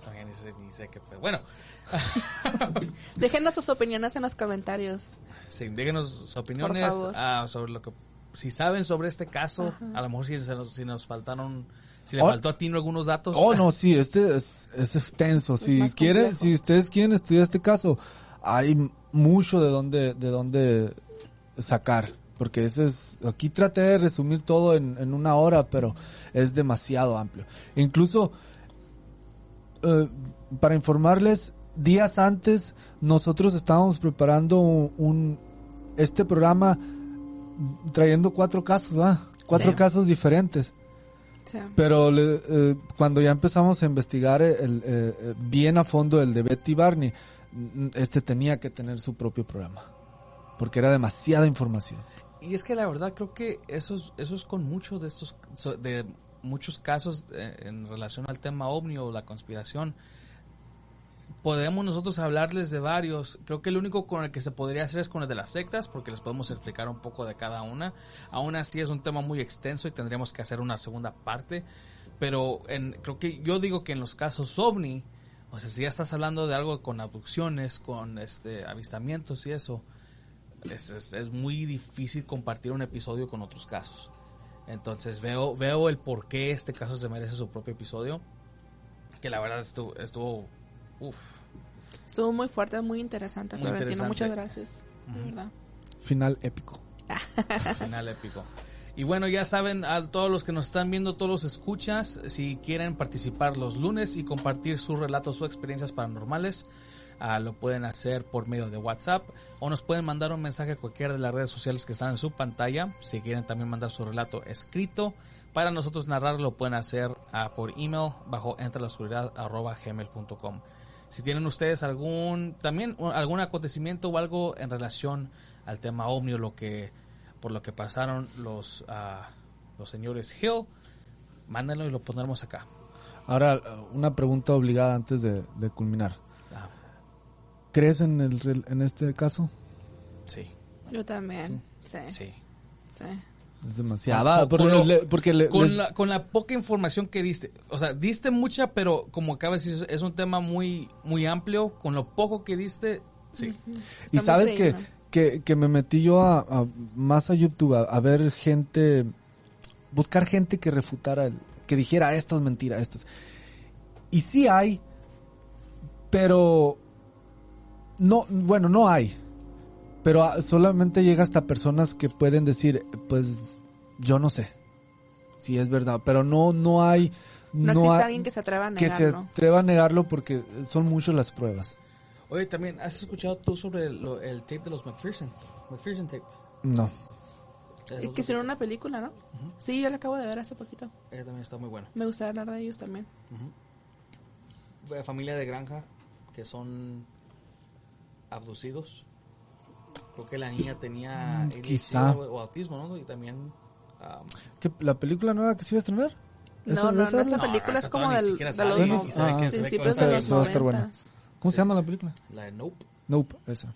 Todavía ni sé, ni sé qué pedo. Bueno, Déjenos sus opiniones en los comentarios. sí, déjenos sus opiniones ah, sobre lo que... Si saben sobre este caso, Ajá. a lo mejor si, se nos, si nos faltaron... Si le Oh. faltó a Tino algunos datos. Oh, no, sí, este es, es extenso. Si quieren, si ustedes quieren estudiar este caso, hay mucho de dónde, de dónde sacar. Porque ese es, aquí traté de resumir todo en, en una hora, pero es demasiado amplio. Incluso eh, para informarles, días antes nosotros estábamos preparando un este programa trayendo cuatro casos, ¿verdad? Cuatro Sí. casos diferentes. Sí. Pero le- eh, cuando ya empezamos a investigar el, eh, eh, bien a fondo el de Betty Barney, este tenía que tener su propio programa. Porque era demasiada información. Y es que la verdad creo que eso es, eso es con muchos de estos, de muchos casos eh, en relación al tema ovni o la conspiración. Podemos nosotros hablarles de varios. Creo que el único con el que se podría hacer es con el de las sectas, porque les podemos explicar un poco de cada una. Aún así es un tema muy extenso y tendríamos que hacer una segunda parte. Pero en, creo que yo digo que en los casos ovni, o sea, si ya estás hablando de algo con abducciones, con este avistamientos y eso, es, es- es muy difícil compartir un episodio con otros casos. Entonces veo, veo el por qué este caso se merece su propio episodio. Que la verdad estuvo, estuvo uf, Estuvo muy fuerte, muy interesante, Muy Florentino. interesante. Muchas gracias. de Ujú. verdad. Final épico. final épico. Y bueno, ya saben, a todos los que nos están viendo, todos los escuchas, si quieren participar los lunes y compartir sus relatos o experiencias paranormales, ah, lo pueden hacer por medio de WhatsApp o nos pueden mandar un mensaje a cualquiera de las redes sociales que están en su pantalla. Si quieren también mandar su relato escrito para nosotros narrarlo, lo pueden hacer ah, por email bajo entre la oscuridad arroba gmail.com. Si tienen ustedes algún también algún acontecimiento o algo en relación al tema ovni o lo que por lo que pasaron los ah, los señores Hill, mándenlo y lo pondremos acá. Ahora, una pregunta obligada antes de, de culminar. Ah, ¿Crees en, el, en este caso? sí, Yo también. Sí. Sí. sí. Es demasiado. Con- porque con lo- le- porque le- Con les- la, con la poca información que diste, o sea, diste mucha, pero como acaba de decir, es un tema muy muy amplio. Con lo poco que diste, sí. Y sabes que, que, que me metí yo a, a- más a YouTube a, a ver gente, buscar gente que refutara, el, que dijera esto es mentira, esto es. Y sí hay, pero no, bueno, no hay. Pero ah, solamente llega hasta personas que pueden decir, pues yo no sé si es verdad, pero no, no hay, No, no existe hay- alguien que se atreva a que se negarlo. atreva a negarlo porque son muchas las pruebas. Oye, también, ¿has escuchado tú sobre lo- el tape de los McPherson? McPherson tape. No. Eh, Y que hicieron una película, ¿no? Sí, yo la acabo de ver hace poquito. Ella también está muy bueno. Me gustaría hablar de ellos también. Familia de granja que son abducidos. Creo que la niña tenía Mm, quizá. o, o autismo, ¿no? Y también... ah, ¿Qué, ¿La película nueva que se iba a estrenar? No, ¿Esa- no, no, esa película No, es como del, de los y no- sí sabe que- se ve que va a principios de los Esa va a estar buena. noventas. ¿Cómo se llama la película? la de Nope. Nope, esa.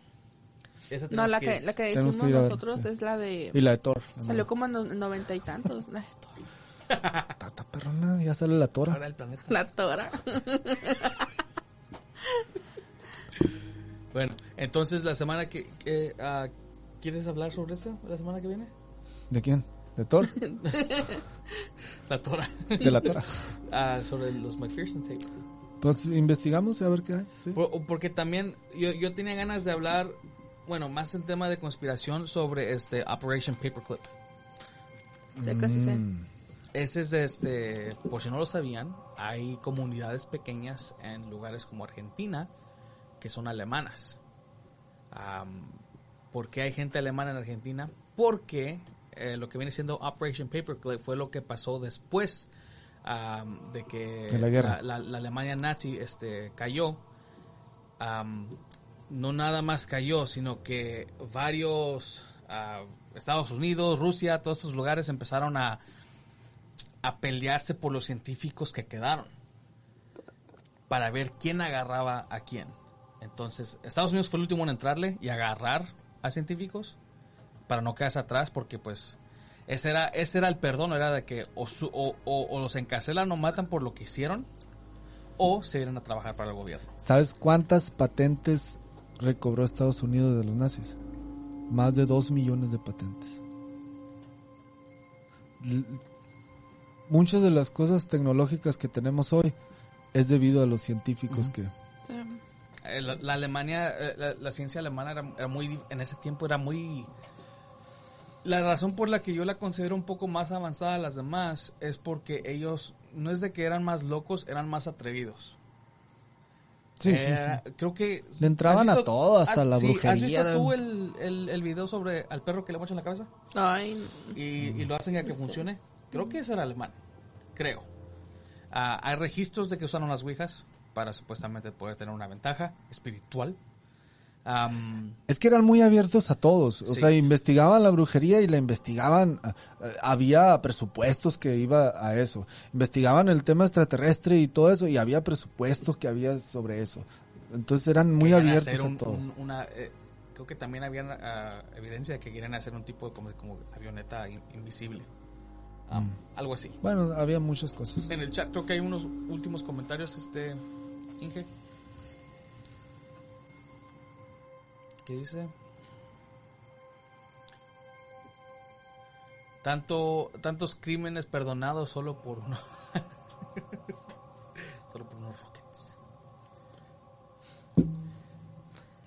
Esa No, la que, la que decimos que a ver, nosotros sí. es la de... Y la de Thor. Salió como en los noventa y tantos. La de Thor. Tata perrona, ya sale la Tora. Ahora el planeta. La Tora. Bueno, entonces la semana que... que, ah, ¿Quieres hablar sobre eso la semana que viene? ¿De quién? ¿De Thor? La Tora. De la Tora. Ah, sobre los McPherson tape. Pues investigamos a ver qué hay. ¿sí? Por- porque también yo, yo tenía ganas de hablar, bueno, más en tema de conspiración sobre este Operation Paperclip. Ya casi sé. Mm. Ese es de este, por si no lo sabían, hay comunidades pequeñas en lugares como Argentina que son alemanas. ¿Por qué hay gente alemana en Argentina? Porque eh, lo que viene siendo Operation Paperclip fue lo que pasó después de que De la guerra. la, la Alemania nazi este, cayó. No nada más cayó, sino que varios ah, Estados Unidos, Rusia, todos estos lugares empezaron a, a pelearse por los científicos que quedaron para ver quién agarraba a quién. Entonces, Estados Unidos fue el último en entrarle y agarrar a científicos para no quedarse atrás porque pues ese era ese era el perdón, era de que o, su- o, o- o los encarcelan o matan por lo que hicieron o se vienen a trabajar para el gobierno. ¿Sabes cuántas patentes recobró Estados Unidos de los nazis? Más de dos millones de patentes. L- Muchas de las cosas tecnológicas que tenemos hoy es debido a los científicos que... Sí. Eh, La, la Alemania, eh, la, la ciencia alemana era, era muy, en ese tiempo era muy... La razón por la que yo la considero un poco más avanzada a las demás es porque ellos, no es de que eran más locos, eran más atrevidos. Sí, Eh, Creo que... Le entraban ¿has a todo, hasta la ¿Has brujería. visto tú el, el, el video sobre al perro que le mochan la cabeza? Ay, y, y lo hacen a que funcione. Creo que es el alemán, creo. Ah, hay registros de que usaron las ouijas para supuestamente poder tener una ventaja espiritual. Am, Es que eran muy abiertos a todos. O Sí. sea, investigaban la brujería y la investigaban. ah, ah, Había presupuestos que iba a eso. Investigaban el tema extraterrestre y todo eso y había presupuestos que había sobre eso. Entonces eran muy abiertos hacer a un- todo. un- una, eh, creo que también había ah, evidencia de que querían hacer un tipo de como, como avioneta in- invisible. Mm. Algo así. Bueno, había muchas cosas. En el chat creo que hay unos últimos comentarios, este Inge. ¿Qué dice? Tanto, tantos crímenes perdonados solo por uno. solo por unos rockets.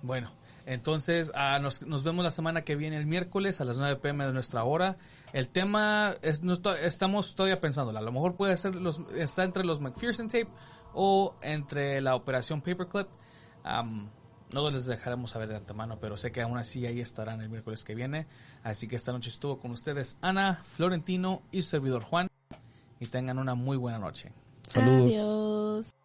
Bueno, entonces ah, nos, nos vemos la semana que viene el miércoles a las 9 pm de nuestra hora. El tema es, no estamos todavía pensándolo. A lo mejor puede ser los, está entre los McPherson tape o entre la operación Paperclip. Am, no les dejaremos saber de antemano, pero sé que aún así ahí estarán el miércoles que viene. Así que esta noche estuvo con ustedes Ana, Florentino y su servidor Juan. Y tengan una muy buena noche. Saludos. Adiós.